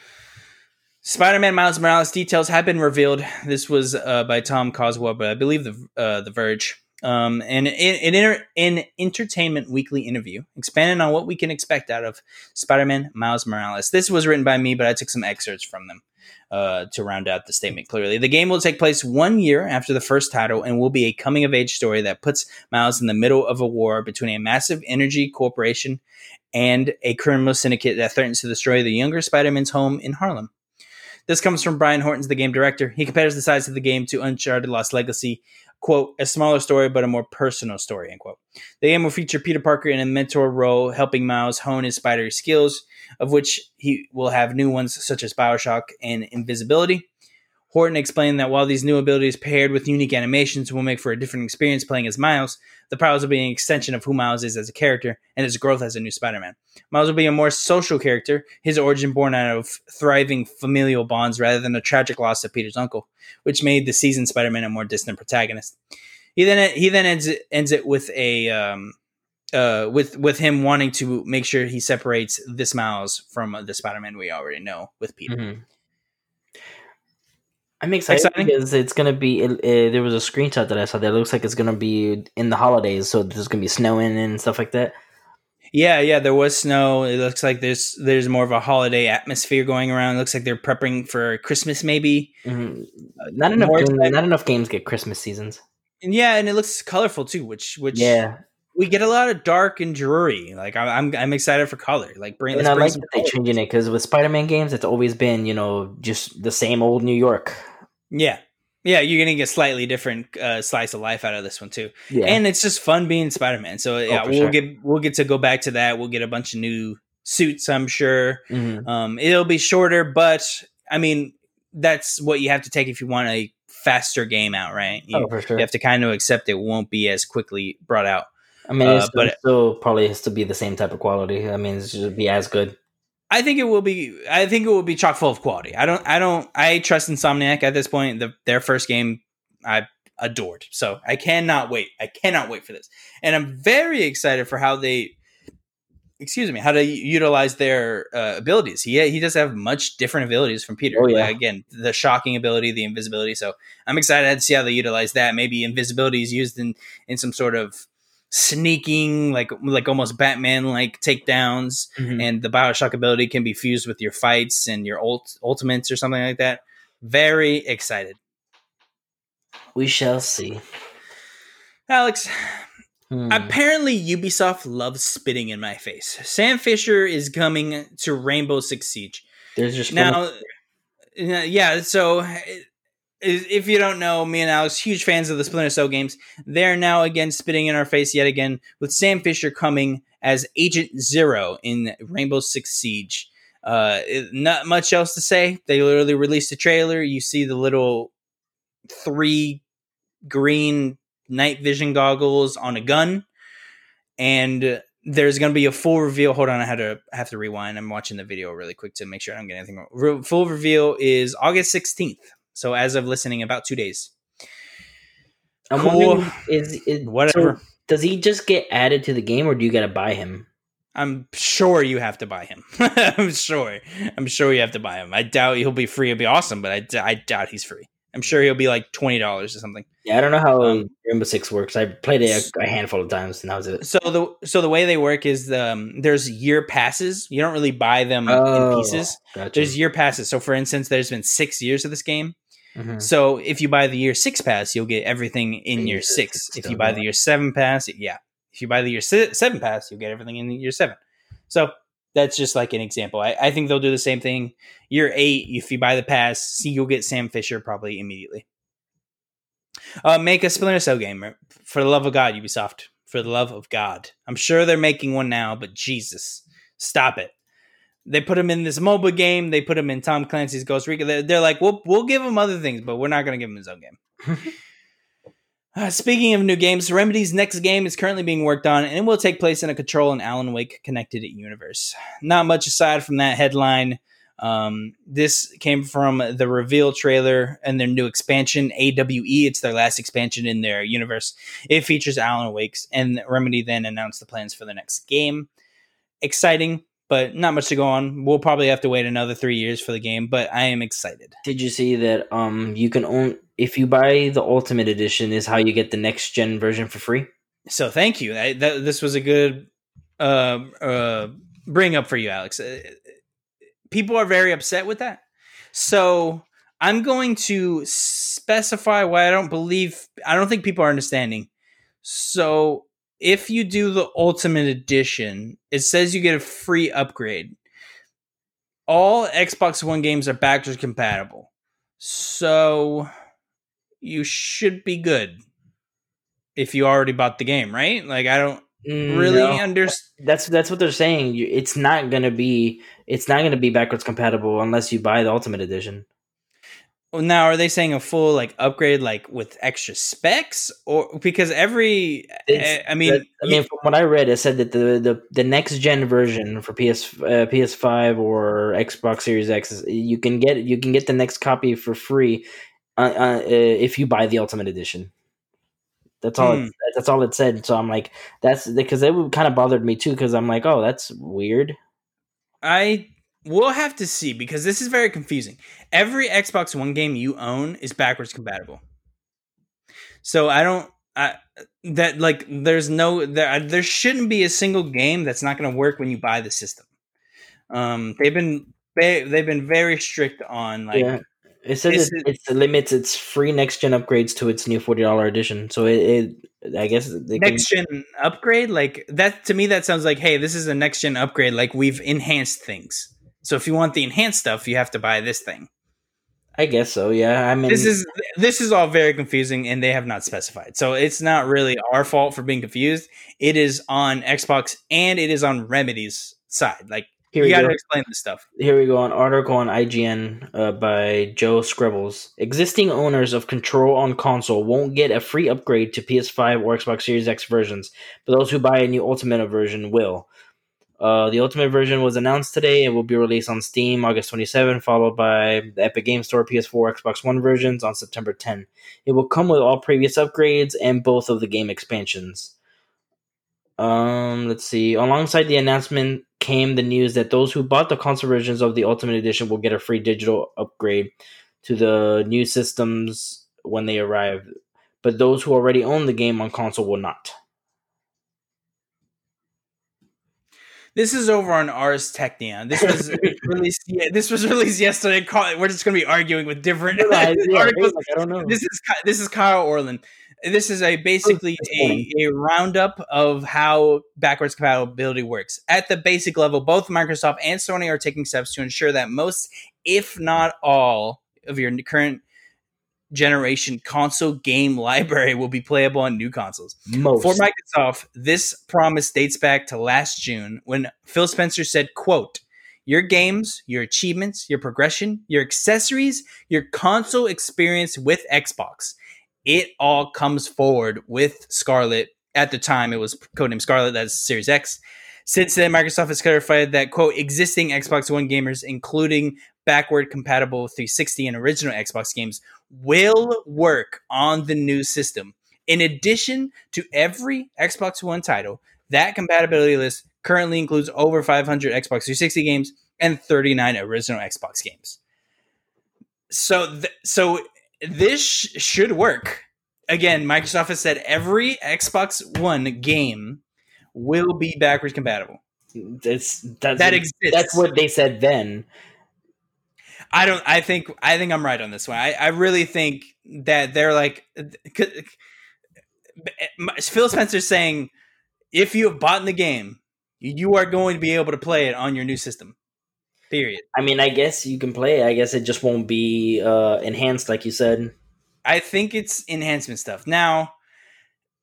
Spider-Man Miles Morales details have been revealed. This was uh, by Tom Coswell, but I believe the uh, the Verge. Um, and in in, in Entertainment Weekly interview, expanding on what we can expect out of Spider-Man Miles Morales. This was written by me, but I took some excerpts from them uh, to round out the statement clearly. The game will take place one year after the first title and will be a coming-of-age story that puts Miles in the middle of a war between a massive energy corporation and a criminal syndicate that threatens to destroy the younger Spider-Man's home in Harlem. This comes from Brian Hortons, the game director. He compares the size of the game to Uncharted Lost Legacy, quote, a smaller story but a more personal story, end quote. The game will feature Peter Parker in a mentor role, helping Miles hone his spidery skills, of which he will have new ones such as Bioshock and invisibility. Horton explained that while these new abilities paired with unique animations will make for a different experience playing as Miles, the powers will be an extension of who Miles is as a character and his growth as a new Spider Man. Miles will be a more social character, his origin born out of thriving familial bonds rather than the tragic loss of Peter's uncle, which made the seasoned Spider Man a more distant protagonist. He then he then ends it, ends it with a um, uh, with with him wanting to make sure he separates this Miles from the Spider Man we already know with Peter. Mhm. I'm excited Exciting? because it's gonna be. There was a screenshot that I saw that looks like it's gonna be in the holidays, so there's gonna be snowing and stuff like that. Yeah, yeah, there was snow. It looks like there's there's more of a holiday atmosphere going around. It looks like they're prepping for Christmas, maybe. Mhm. Not enough. games- not enough games get Christmas seasons. And yeah, and it looks colorful too, which which Yeah, we get a lot of dark and dreary. Like I, I'm I'm excited for color. Like bring, and I like that they're changing it because with Spider-Man games, it's always been you know just the same old New York. Yeah, yeah, you're gonna get slightly different uh, slice of life out of this one too. Yeah, and it's just fun being Spider-Man. So yeah, for we'll sure. get we'll get to go back to that. We'll get a bunch of new suits, I'm sure. Mhm. Um, it'll be shorter, but I mean that's what you have to take if you want a faster game out, right? You, oh for sure. you have to kind of accept it won't be as quickly brought out. I mean, uh, it's but- still probably has to be the same type of quality. I mean, it should be as good. I think it will be. I think it will be chock full of quality. I don't. I don't. I trust Insomniac at this point. The, their first game, I adored. So I cannot wait. I cannot wait for this, and I'm very excited for how they. Excuse me, how to utilize their uh, abilities. He he does have much different abilities from Peter. Oh, yeah. Like, again, the shocking ability, the invisibility. So I'm excited to see how they utilize that. Maybe invisibility is used in in some sort of sneaking, like like almost Batman like takedowns and the Bioshock ability can be fused with your fights and your ult- ultimates or something like that. Very excited, We shall see. Alex. Hmm. Apparently, Ubisoft loves spitting in my face. Sam Fisher is coming to Rainbow Six Siege There's just now. uh, Yeah, so if you don't know, me and Alex, huge fans of the Splinter Cell games. They're now again spitting in our face yet again with Sam Fisher coming as Agent Zero in Rainbow Six Siege. Uh, not much else to say. They literally released a trailer. You see the little three green night vision goggles on a gun, and there's going to be a full reveal. Hold on, I had to have to rewind. I'm watching the video really quick to make sure I don't get anything wrong. Re- full reveal is August 16th. So as of listening, about two days. I'm cool. is, is Whatever. so does he just get added to the game, or do you got to buy him? I'm sure you have to buy him. I'm sure. I'm sure you have to buy him. I doubt he'll be free. It'll be awesome, but I, I doubt he's free. I'm sure he'll be like twenty dollars or something. Yeah, I don't know how Um, Rainbow Six works. I played it a, a handful of times, and that was it. So the so the way they work is um, there's year passes. You don't really buy them Oh, in pieces. Gotcha. There's year passes. So for instance, there's been six years of this game. Mhm. So if you buy the year six pass, you'll get everything in In year year six. six If you buy the year seven pass, yeah. If you buy the year se- seven pass, you'll get everything in year seven. So that's just like an example. I, I think they'll do the same thing. Year eight, if you buy the pass, see you'll get Sam Fisher probably immediately. Uh, make a Splinter Cell game for the love of God, Ubisoft. For the love of God, I'm sure they're making one now, but Jesus, stop it. They put him in this mobile game. They put him in Tom Clancy's Ghost Recon. They're, they're like, we'll we'll give him other things, but we're not going to give him his own game. Uh, speaking of new games, Remedy's next game is currently being worked on, and it will take place in a Control and Alan Wake connected universe. Not much aside from that headline. Um, this came from the reveal trailer and their new expansion, AWE. It's their last expansion in their universe. It features Alan Wake's, and Remedy then announced the plans for the next game. Exciting, but not much to go on. We'll probably have to wait another three years for the game, but I am excited. Did you see that? Um, you can own if you buy the Ultimate Edition, is how you get the next gen version for free. So thank you. I, that, this was a good uh, uh, bring up for you, Alex. Uh, people are very upset with that. So I'm going to specify why I don't believe. I don't think people are understanding. So if you do the Ultimate Edition, it says you get a free upgrade. All Xbox One games are backwards compatible. So you should be good if you already bought the game, right? Like I don't mm, really no. understand. That's that's what they're saying. It's not gonna be it's not gonna be backwards compatible unless you buy the Ultimate Edition. Now, are they saying a full like upgrade, like with extra specs, or because every? It's, I mean, I mean, from what I read, it said that the the, the next gen version for PS uh, PS Five or Xbox Series X, you can get you can get the next copy for free uh, uh, if you buy the Ultimate Edition. That's all. Hmm. It, that's all it said. So I'm like, that's because it kind of bothered me too. Because I'm like, oh, that's weird. I will have to see because this is very confusing. Every Xbox One game you own is backwards compatible. So I don't. I, that like there's no there there shouldn't be a single game that's not going to work when you buy the system. Um, they've been they, they've been very strict on like yeah. It says it, it limits its free next gen upgrades to its new forty dollar edition. So it, it I guess next can... gen upgrade like that to me that sounds like hey this is a next gen upgrade like we've enhanced things. So if you want the enhanced stuff, you have to buy this thing. I guess so. Yeah, I mean, this is this is all very confusing, and they have not specified. So it's not really our fault for being confused. It is on Xbox and it is on Remedy's side. Like here you got to explain this stuff. Here we go. An article on IGN uh, by Joe Skrebels. Existing owners of Control on console won't get a free upgrade to PS5 or Xbox Series X versions, but those who buy a new Ultimate version will. Uh, the Ultimate version was announced today and will be released on Steam August 27, followed by the Epic Game Store PS4, Xbox One versions on September 10. It will come with all previous upgrades and both of the game expansions. Um, let's see. Alongside the announcement came the news that those who bought the console versions of the Ultimate Edition will get a free digital upgrade to the new systems when they arrive, but those who already own the game on console will not. This is over on Ars Technica. This was released. Yeah, this was released yesterday. We're just going to be arguing with different articles. Like, I don't know. This is this is Kyle Orland this is a basically a, a roundup of how backwards compatibility works. At the basic level, both Microsoft and Sony are taking steps to ensure that most, if not all, of your current generation console game library will be playable on new consoles. Most. For Microsoft, this promise dates back to last June when Phil Spencer said, quote, your games, your achievements, your progression, your accessories, your console experience with Xbox it all comes forward with Scarlett. At the time, it was codenamed Scarlett. That's Series X. Since then, Microsoft has clarified that quote existing Xbox One gamers, including backward compatible 360 and original Xbox games, will work on the new system. In addition to every Xbox One title, that compatibility list currently includes over 500 Xbox 360 games and 39 original Xbox games. So, th- so this sh- should work. Again, Microsoft has said every Xbox One game will be backwards compatible. That's, that's that exists. That's what they said then. I don't. I think. I think I'm right on this one. I, I really think that they're like. Phil Spencer saying, if you have bought in the game, you are going to be able to play it on your new system. Period. I mean, I guess you can play. I guess it just won't be uh, enhanced, like you said. I think it's enhancement stuff. Now,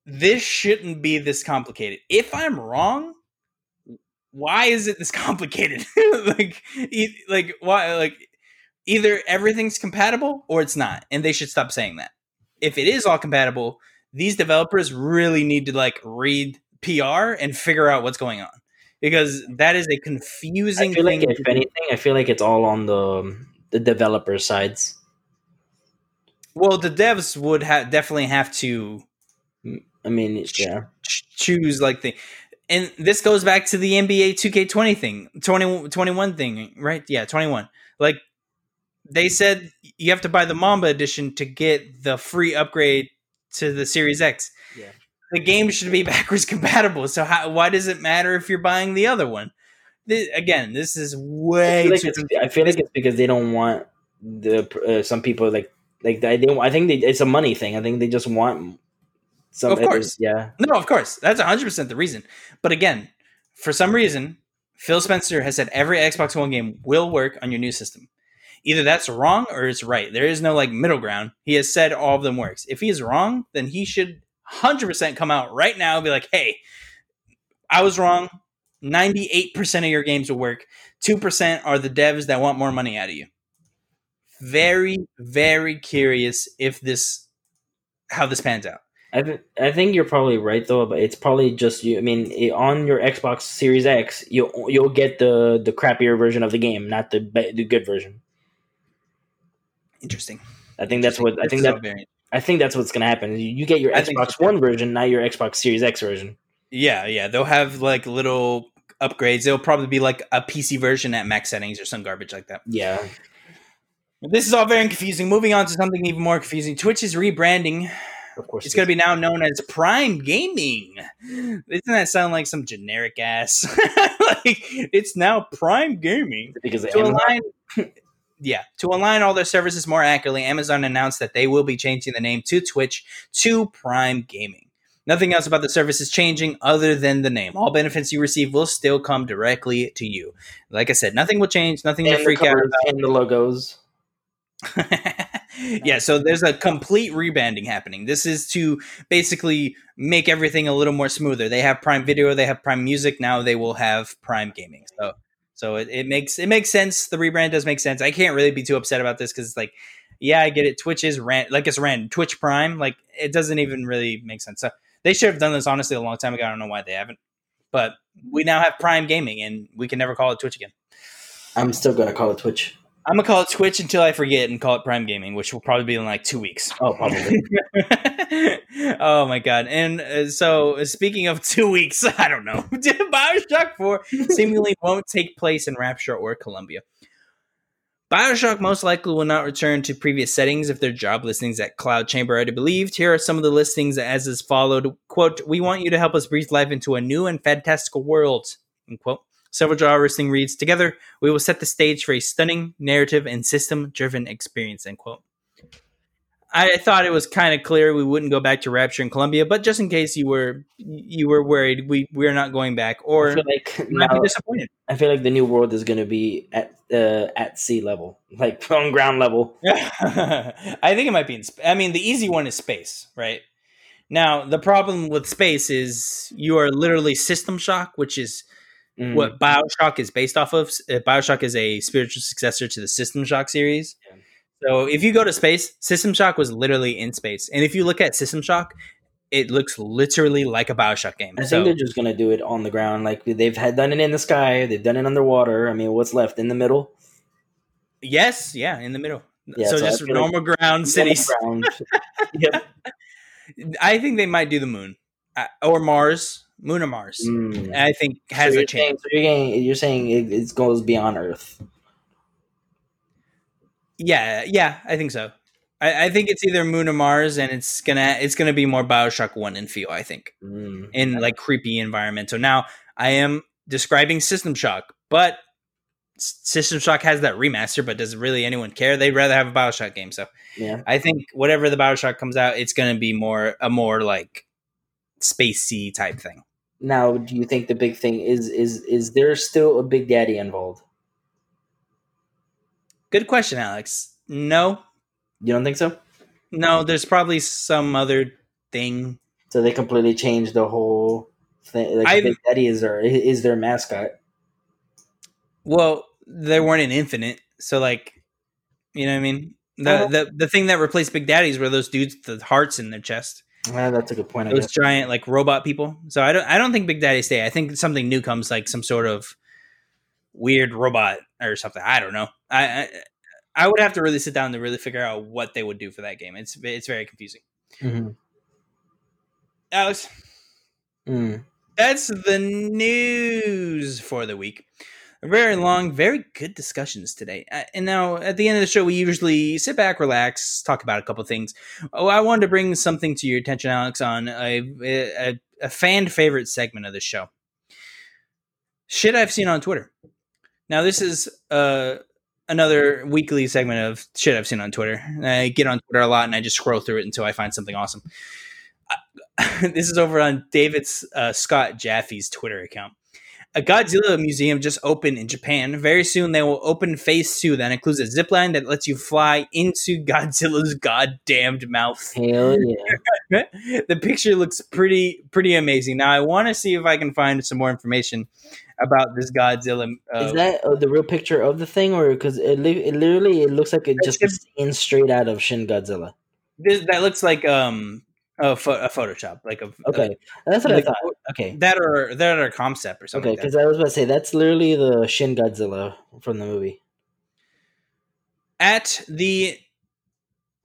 this shouldn't be this complicated. If I'm wrong, why is it this complicated? like, like why? Like, either everything's compatible or it's not, and they should stop saying that. If it is all compatible, these developers really need to like read PR and figure out what's going on because that is a confusing I feel like thing. if anything, I feel like it's all on the the developer sides. Well, the devs would have definitely have to I mean, yeah, ch- choose like the and this goes back to the NBA 2K20 thing, 20, 21 thing, right? Yeah, 21. Like they said you have to buy the Mamba edition to get the free upgrade to the Series X. Yeah. The game should be backwards compatible. So how, why does it matter if you're buying the other one? This, again, this is I way feel, like too I feel like it's because they don't want the uh, some people like like they, they I think they, it's a money thing. I think they just want some. Of course. yeah. No, of course. That's 100% the reason. But again, for some reason, Phil Spencer has said every Xbox One game will work on your new system. Either that's wrong or it's right. There is no like middle ground. He has said all of them works. If he is wrong, then he should 100% come out right now and be like, "Hey, I was wrong. 98% of your games will work. 2% are the devs that want more money out of you." Very very curious if this how this pans out. I th- I think you're probably right though, but it's probably just you. I mean, it, on your Xbox Series X, you'll you'll get the the crappier version of the game, not the the good version. Interesting. I think that's what I think is that very I think that's what's gonna happen. You you get your I Xbox so. One version, not your Xbox Series X version. Yeah, yeah. They'll have like little upgrades. They'll probably be like a PC version at max settings or some garbage like that. Yeah, This is all very confusing. Moving on to something even more confusing. Twitch is rebranding. of course. It's going to be now known as Prime Gaming. Doesn't that sound like some generic ass? like it's now Prime Gaming. because of To Amazon. align Yeah, to align all their services more accurately, Amazon announced that they will be changing the name to Twitch to Prime Gaming. Nothing else about the service is changing other than the name. All benefits you receive will still come directly to you. Like I said, nothing will change, nothing to and the freak out covers and the logos. yeah, so there's a complete rebranding happening. This is to basically make everything a little more smoother. They have Prime Video, they have Prime Music, now they will have Prime Gaming. So it, it makes it makes sense. The rebrand does make sense. I can't really be too upset about this because it's like, yeah, I get it. Twitch is ran like it's ran Twitch Prime. Like it doesn't even really make sense. So they should have done this honestly a long time ago. I don't know why they haven't. But we now have Prime Gaming and we can never call it Twitch again. I'm still gonna call it Twitch. I'm gonna call it Twitch until I forget and call it Prime Gaming, which will probably be in like two weeks. Oh, probably. oh my god! And uh, so, speaking of two weeks, I don't know. Bioshock Four seemingly won't take place in Rapture or Columbia. Bioshock most likely will not return to previous settings if their job listings at Cloud Chamber are to be believed. Here are some of the listings as is followed. Quote, we want you to help us breathe life into a new and fantastical world. Unquote. Several job listing reads, together, we will set the stage for a stunning narrative and system-driven experience, end quote. I thought it was kind of clear we wouldn't go back to Rapture in Columbia, but just in case you were you were worried, we we're not going back, or I feel like might now, be disappointed. I feel like the new world is gonna be at uh, at sea level, like on ground level. I think it might be in. Sp- I mean, the easy one is space, right? Now, the problem with space is you are literally System Shock, which is Mm. what Bioshock is based off of. Uh, Bioshock is a spiritual successor to the System Shock series. Yeah. So, if you go to space, System Shock was literally in space, and if you look at System Shock, it looks literally like a Bioshock game. I so, think they're just gonna do it on the ground. Like they've had done it in the sky, they've done it underwater. I mean, what's left in the middle? yes, yeah, in the middle. Yeah, so, so just feel like- normal ground cities. Ground. yep. I think they might do the moon uh, or Mars, moon or Mars. Mm. I think has so a you're saying, chance. so you're, saying, you're saying it, it goes beyond Earth. Yeah, yeah, I think so. I, I think it's either moon or Mars, and it's gonna it's gonna be more Bioshock One and feel. I think Mm. in like creepy environment. So now I am describing System Shock, but System Shock has that remaster. But does really anyone care? They'd rather have a Bioshock game. So Yeah. I think whatever the Bioshock comes out, it's gonna be more a more like spacey type thing. Now, do you think the big thing is is is there still a Big Daddy involved? Good question, Alex. No, You don't think so? no. There's probably some other thing So they completely changed the whole thing. Like I- Big Daddy is their is their mascot. Well, they weren't in Infinite, so like, you know what I mean. The, Uh-huh. the the thing that replaced Big Daddies were those dudes with the hearts in their chest. Ah, that's a good point. Those giant like robot people. So I don't I don't think Big Daddy stay. I think something new comes like some sort of weird robot or something. I don't know. I I, I would have to really sit down to really figure out what they would do for that game. It's it's very confusing. Mhm. Alex, Mm. that's the news for the week. Very long, very good discussions today. Uh, And now at the end of the show, we usually sit back, relax, talk about a couple things. Oh, I wanted to bring something to your attention, Alex, on a, a, a fan favorite segment of the show. Shit I've seen on Twitter. Now, this is uh, another weekly segment of shit I've seen on Twitter. I get on Twitter a lot and I just scroll through it until I find something awesome. Uh, this is over on David's uh, Scott Jaffe's Twitter account. A Godzilla museum just opened in Japan. Very soon, they will open phase two that includes a zip line that lets you fly into Godzilla's goddamned mouth. Hell yeah! the picture looks pretty pretty amazing. Now, I want to see if I can find some more information about this Godzilla. Uh, Is that uh, the real picture of the thing, or because it, li- it literally it looks like it just in straight out of Shin Godzilla? this, that looks like um a, pho- a Photoshop, like a Okay, that's what I like- thought. Okay, that or that or a concept or something. okay, like because I was about to say that's literally the Shin Godzilla from the movie. at the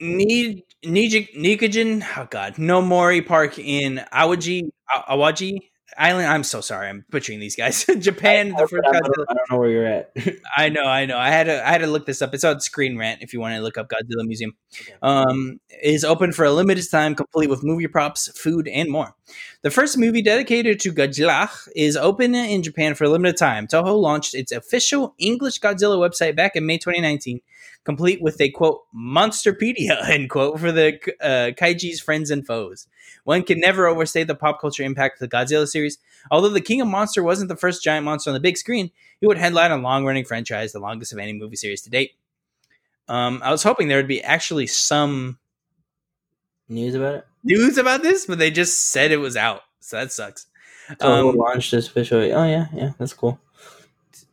Ni- Niji- Nikojin, oh god, Nomori Park in Awaji, Awaji Island. I'm so sorry, I'm butchering these guys. Japan, the first I don't, Godzilla. I don't know where you're at. I know, I know. I had to, I had to look this up. It's on Screen Rant if you want to look up Godzilla Museum. Um, is open for a limited time, complete with movie props, food, and more. The first movie dedicated to Godzilla is open in Japan for a limited time. Toho launched its official English Godzilla website back in May 2019, complete with a quote monsterpedia end quote for the uh, Kaiju's friends and foes. One can never overstate the pop culture impact of the Godzilla series. Although the King of Monster wasn't the first giant monster on the big screen, he would headline a long-running franchise, the longest of any movie series to date. Um, I was hoping there would be actually some News about it. news about this, but they just said it was out, so that sucks. Toho Um, launched this official. Oh yeah, yeah, that's cool.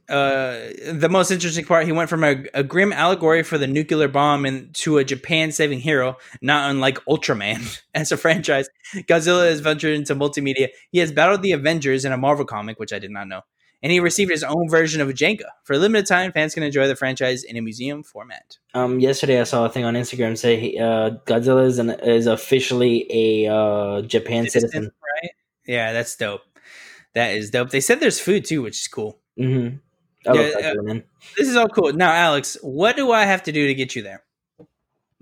Uh, the most interesting part, he went from a, a grim allegory for the nuclear bomb and to a Japan saving hero, not unlike Ultraman as a franchise. Godzilla has ventured into multimedia. He has battled the Avengers in a Marvel comic, which I did not know, and he received his own version of Jenga. For a limited time, fans can enjoy the franchise in a museum format. Um, yesterday I saw a thing on Instagram say he- uh, Godzilla is, an, is officially a uh, Japan citizen. right? Yeah, that's dope. That is dope. They said there's food too, which is cool. Mm-hmm. I Yeah, Godzilla, man. This is all cool. Now, Alex, what do I have to do to get you there?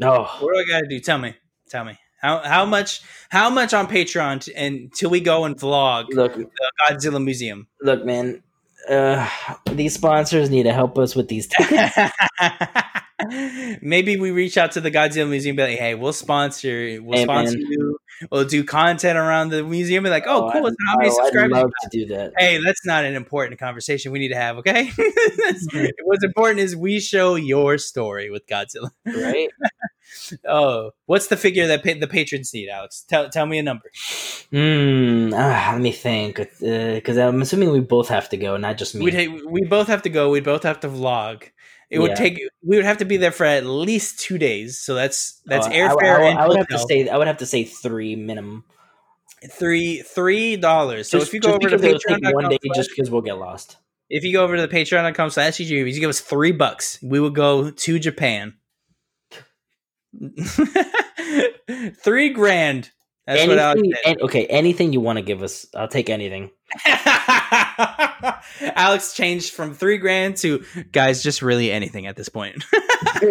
Oh, What do I got to do? Tell me. Tell me. How how much how much on Patreon t- until we go and vlog look, the Godzilla Museum? look, man. Uh, these sponsors need to help us with these tickets. Maybe we reach out to the Godzilla Museum, and be like, "Hey, we'll sponsor, we'll Hey, sponsor man. you. We'll do content around the museum." Be like, "Oh, cool! I'd- how many oh, subscribers?" I'd love to do that. hey, that's not an important conversation we need to have, okay? What's important is we show your story with Godzilla. Right? Oh, what's the figure that pa- the patrons need, Alex? Tell tell me a number. Hmm. ah, let me think. Because I'm assuming we both have to go, not just me. We'd we both have to go. We'd both have to vlog. It would Yeah. take. We would have to be there for at least two days. So that's oh, that's Oh, airfare I, I, and I would have to say. I would have to say three minimum. three three dollars. So if you go over to because one day, slash- just because we'll get lost. if you go over to the Patreon.com slash you give us three bucks. We will go to Japan. three grand. That's what Alex anything, said. an- okay, anything you want to give us, I'll take anything. Alex changed from three grand to guys, just really anything at this point.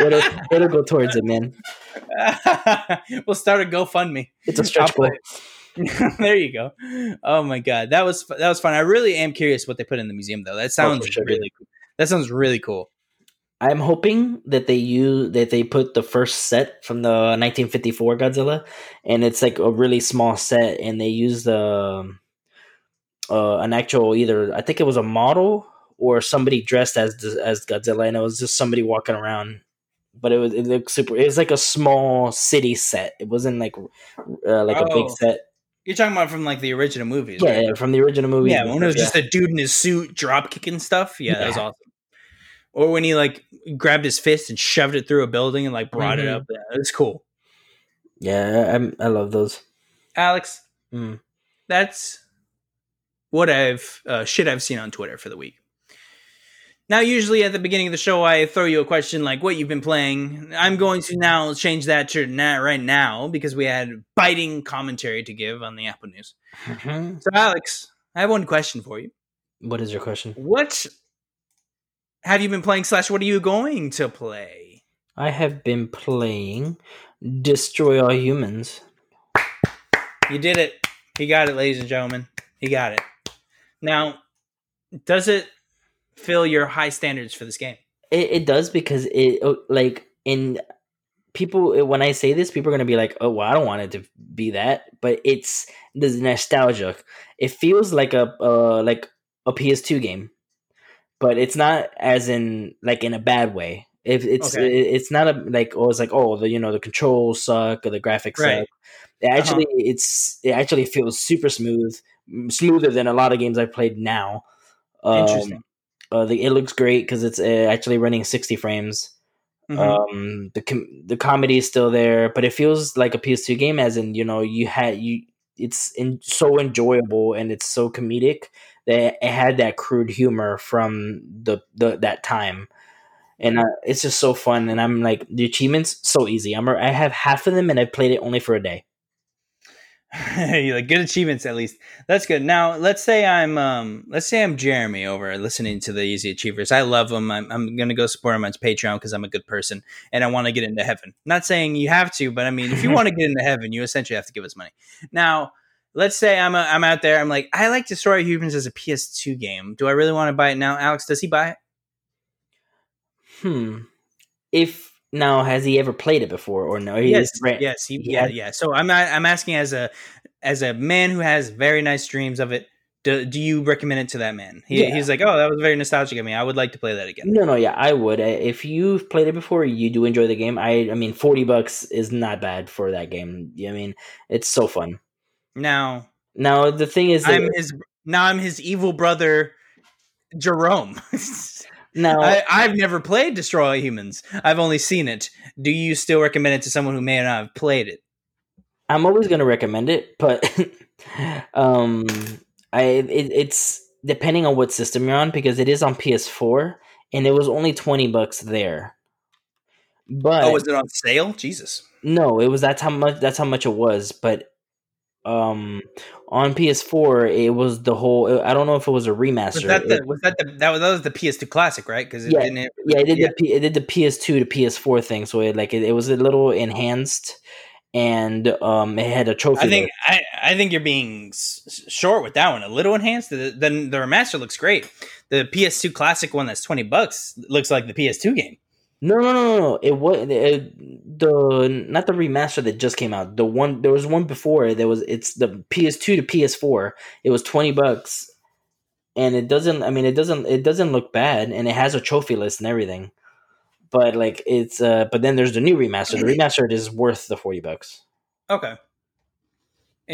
it'll, it'll go towards it, man. we'll start a GoFundMe. It's a stretch goal. there you go. Oh my god, that was that was fun. I really am curious what they put in the museum, though. That oh, sounds sure, really cool. That sounds really cool. I'm hoping that they use that they put the first set from the 1954 Godzilla, and it's like a really small set, and they use the uh, an actual either I think it was a model or somebody dressed as as Godzilla, and it was just somebody walking around. But it was it looked super. It was like a small city set. It wasn't like uh, like a big Oh. set. You're talking about from like the original movies, Yeah, right? yeah, from the original movie. Yeah, when it was yeah. just a dude in his suit drop kicking stuff. Yeah, that was awesome. Or when he like grabbed his fist and shoved it through a building and like brought it Mhm. up. Yeah, it was cool. yeah, I, I love those. Alex, Mm. that's what I've uh, shit I've seen on Twitter for the week. Now, usually at the beginning of the show, I throw you a question like what you've been playing. I'm going to now change that to now, right now because we had biting commentary to give on the Apple News. Mhm. So, Alex, I have one question for you. What is your question? What have you been playing? Slash, what are you going to play? I have been playing Destroy All Humans. You did it. He got it, ladies and gentlemen. He got it. Now, does it fill your high standards for this game? It, it does because it uh, like in people when I say this, people are gonna be like, "Oh, well, I don't want it to be that," but it's the nostalgia. It feels like a uh, like a PS2 game, but it's not as in like in a bad way. If it's Okay. it- it's not a like oh it's like oh the you know the controls suck or the graphics Right. suck. It actually it's it actually feels super smooth, smoother than a lot of games I've played now. Um, Interesting. uh, the, it looks great because it's uh, actually running 60 frames. Mhm. Um, the com- the comedy is still there, but it feels like a PS2 game, as in you know you had you. It's in, so enjoyable and it's so comedic that it had that crude humor from the, the that time, and uh, it's just so fun. And I'm like the achievements so easy. I'm I have half of them and I played it only for a day. like good achievements at least. That's good. Now, let's say I'm um let's say I'm Jeremy over listening to the Easy Achievers. I love them. I'm, I'm gonna go support him on Patreon because I'm a good person and I want to get into heaven. Not saying you have to, but I mean, if you want to get into heaven, you essentially have to give us money. Now, let's say I'm a, I'm out there. I'm like, I like Destroy Humans as a PS2 game. Do I really want to buy it now? Alex, does he buy it? Hmm. If now has he ever played it before or no? He yes, brand- yes, he, he yeah, has- yeah. So I'm I'm asking as a as a man who has very nice dreams of it. Do, do you recommend it to that man? He, Yeah. He's like, oh, that was very nostalgic of me. I would like to play that again. No, no, yeah, I would. If you've played it before, you do enjoy the game. I, I mean, forty bucks is not bad for that game. I mean, it's so fun. Now Now the thing is, I'm his now I'm his evil brother, Jerome. now I, I've never played Destroy All Humans. I've only seen it. Do you still recommend it to someone who may not have played it? I'm always going to recommend it, but um, I it, it's depending on what system you're on because it is on PS4 and it was only twenty bucks there. But oh, was it on sale? Jesus. No, it was that's how much that's how much it was, but um on PS4 it was the whole I don't know if it was a remaster. Was that It- the was that the that was, that was the PS2 classic, right? Because it Yeah, didn't. yeah, it did yeah. the it did the PS2 to PS4 thing, so it like it, it was a little enhanced and um it had a trophy. I think list. I, I think you're being s- short with that one. A little enhanced. The, then the remaster looks great. The PS2 classic one that's twenty bucks looks like the PS2 game. No, no, no, no. It was it, the not the remaster that just came out. The one there was one before. There was it's the PS2 to PS4. It was twenty bucks, and it doesn't. I mean, it doesn't. It doesn't look bad, and it has a trophy list and everything. But like it's uh. But then there's the new remaster. The remastered is worth the forty bucks. Okay.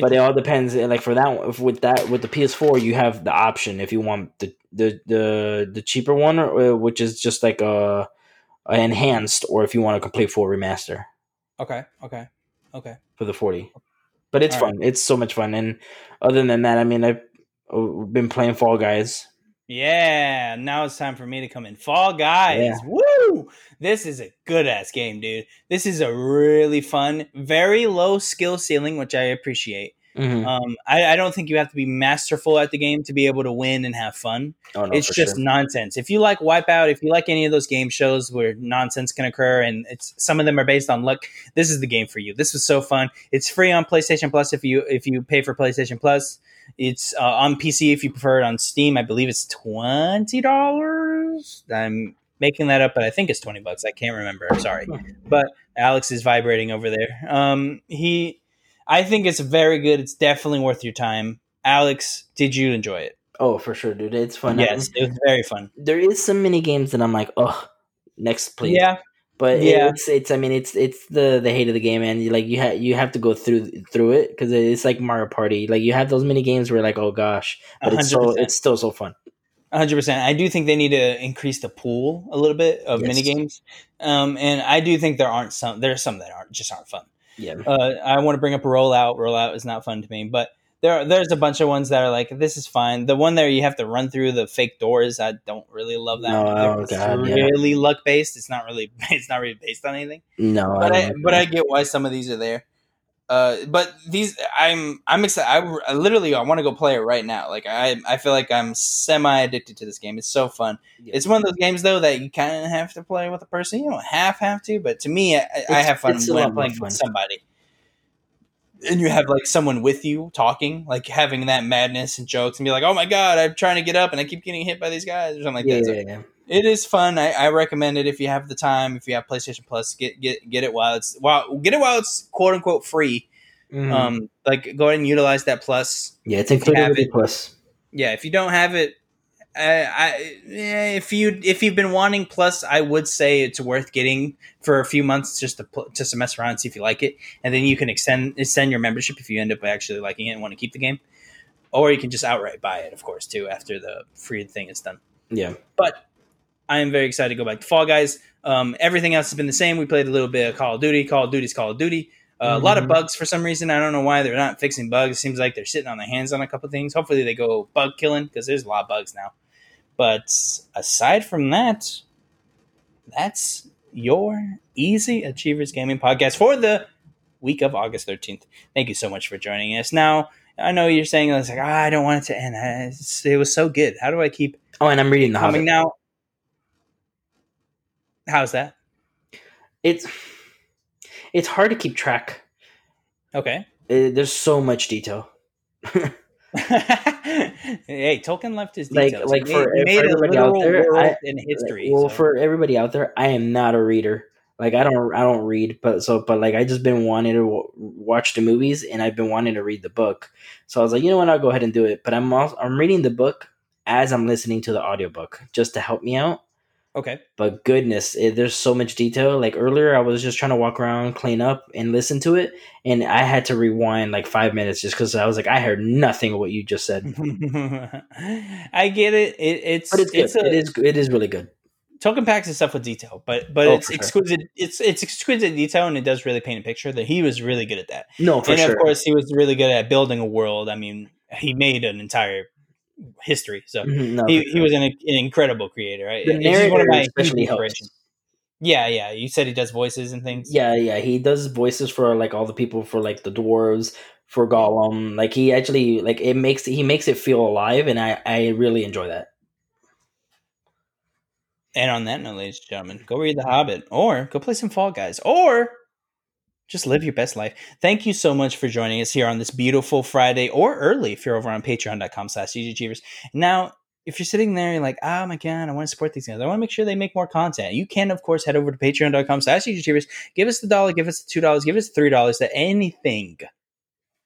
But it all depends. uh, Like for that one, if with that with the PS4, you have the option if you want the the the, the cheaper one, or, uh, which is just like a, a enhanced, or if you want a complete full remaster okay. Okay. Okay. for the forty. But it's All fun. It's so much fun. And other than that, I mean, I've uh, been playing Fall Guys. Yeah, now it's time for me to come in. Fall Guys. Yeah. Woo! This is a good ass game, dude. This is a really fun, very low skill ceiling, which I appreciate. Mhm. Um, I, I don't think you have to be masterful at the game to be able to win and have fun. Oh, no, it's just sure. nonsense. If you like Wipeout, if you like any of those game shows where nonsense can occur and it's some of them are based on luck, this is the game for you. This was so fun. It's free on PlayStation Plus if you if you pay for PlayStation Plus. It's uh, on PC if you prefer it on Steam. I believe it's twenty dollars. I'm making that up, but I think it's twenty bucks. I can't remember. I'm sorry, but Alex is vibrating over there. Um, he, I think it's very good. It's definitely worth your time. Alex, did you enjoy it? Oh, for sure, dude. It's fun. Yes, it was very fun. there is some mini games that I'm like, oh, next please. Yeah, But Yeah. it's it's I mean it's it's the the hate of the game, and you, like you have you have to go through through it because it's like Mario Party. Like you have those mini games where like oh gosh, but it's so 100%. it's still so fun. hundred percent. I do think they need to increase the pool a little bit of Yes. mini games, um, and I do think there aren't some. There are some that aren't just aren't fun. Yeah, Uh, I want to bring up rollout. Rollout is not fun to me, but there there's a bunch of ones that are like this is fine. The one there you have to run through the fake doors. I don't really love that. No, one. oh, it's God, yeah. really luck based. It's not really. It's not really based on anything. no, But I, I, but. I get why some of these are there. Uh, but these I'm I'm excited. I, I literally I want to go play it right now. Like I I feel like I'm semi addicted to this game. It's so fun. Yeah. It's one of those games though that you kind of have to play with a person. You don't half have to, but to me, I, I have fun when I'm playing fun. with somebody. And you have like someone with you talking, like having that madness and jokes, and be like, "Oh my god, I'm trying to get up and I keep getting hit by these guys," or something like yeah, that. So yeah, yeah. It is fun. I, I recommend it if you have the time. If you have PlayStation Plus, get get get it while it's while get it while it's quote unquote free. Mhm. Um, like go ahead and utilize that plus. yeah, it's included have with it- plus. Yeah, if you don't have it, I, I yeah, if you if you've been wanting plus, I would say it's worth getting for a few months just to pl- just to mess around and see if you like it, and then you can extend extend your membership if you end up actually liking it and want to keep the game, or you can just outright buy it, of course, too after the free thing is done. Yeah, But I am very excited to go back to Fall Guys. Um, everything else has been the same. We played a little bit of Call of Duty. Call of Duty's Call of Duty. Uh, A lot of Mhm. bugs for some reason. I don't know why they're not fixing bugs. It seems like they're sitting on their hands on a couple things. Hopefully they go bug killing because there's a lot of bugs now. But aside from that, that's your Easy Achievers Gaming podcast for the week of August 13th. Thank you so much for joining us. Now, I know you're saying it's like, ah, I don't want it to end. It was so good. How do I keep Oh, and I'm reading the coming Hobbit. now? How's that? It's it's hard to keep track. Okay. Uh, there's so much detail. hey, Tolkien left his Like- details. like He for- made, for everybody out there, I- in history. well, so- for everybody out there, I am not a reader. Like I don't, I don't read, but so, but like I just been wanting to w- watch the movies, and I've been wanting to read the book. So I was like, you know what, I'll go ahead and do it. But I'm also, I'm reading the book as I'm listening to the audiobook just to help me out. Okay. But goodness, it, there's so much detail. Like earlier, I was just trying to walk around, clean up, and listen to it, and I had to rewind like five minutes just because I was like, I heard nothing of what you just said. I get it. it it's But it's it's a, it is it is really good. Tolkien packs his stuff with detail, but but Oh, it's for sure. exquisite. It's it's exquisite detail, and it does really paint a picture. That he was really good at that. No, for and sure. of course, he was really good at building a world. I mean, he made an entire history. So Mhm, no, he, he was an, an incredible creator. Right? the one of my especially helps. Yeah, yeah. You said he does voices and things. Yeah, yeah, he does voices for like all the people for like the dwarves for Gollum. Like he actually like it makes he makes it feel alive, and I I really enjoy that. And on that note, ladies and gentlemen, go read The Hobbit or go play some Fall Guys or just live your best life. Thank you so much for joining us here on this beautiful Friday or early if you're over on patreon.com slash Achievers. Now, if you're sitting there, you're like, oh my God, I want to support these guys. I want to make sure they make more content. You can, of course, head over to patreon.com slash Achievers. Give us the dollar, give us the two dollars, give us three dollars. That anything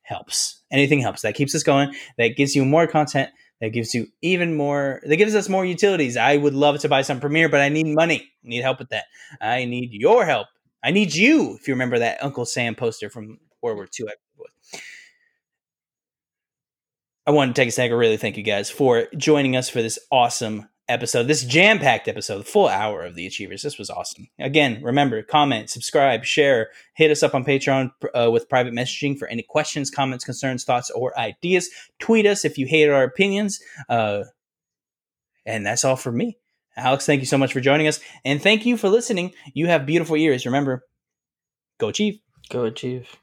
helps. Anything helps. That keeps us going. That gives you more content that gives you even more that gives us more utilities i would love to buy some premiere but i need money I need help with that i need your help i need you if you remember that uncle sam poster from world war ii i want to take a second to really thank you guys for joining us for this awesome episode this jam-packed episode the full hour of the achievers. This was awesome. Again remember comment subscribe share hit us up on patreon uh, with private messaging for any questions comments concerns thoughts or ideas. Tweet us if you hate our opinions uh, and that's all for me alex thank you so much for joining us and thank you for listening. You have beautiful ears. Remember go chief. Go achieve.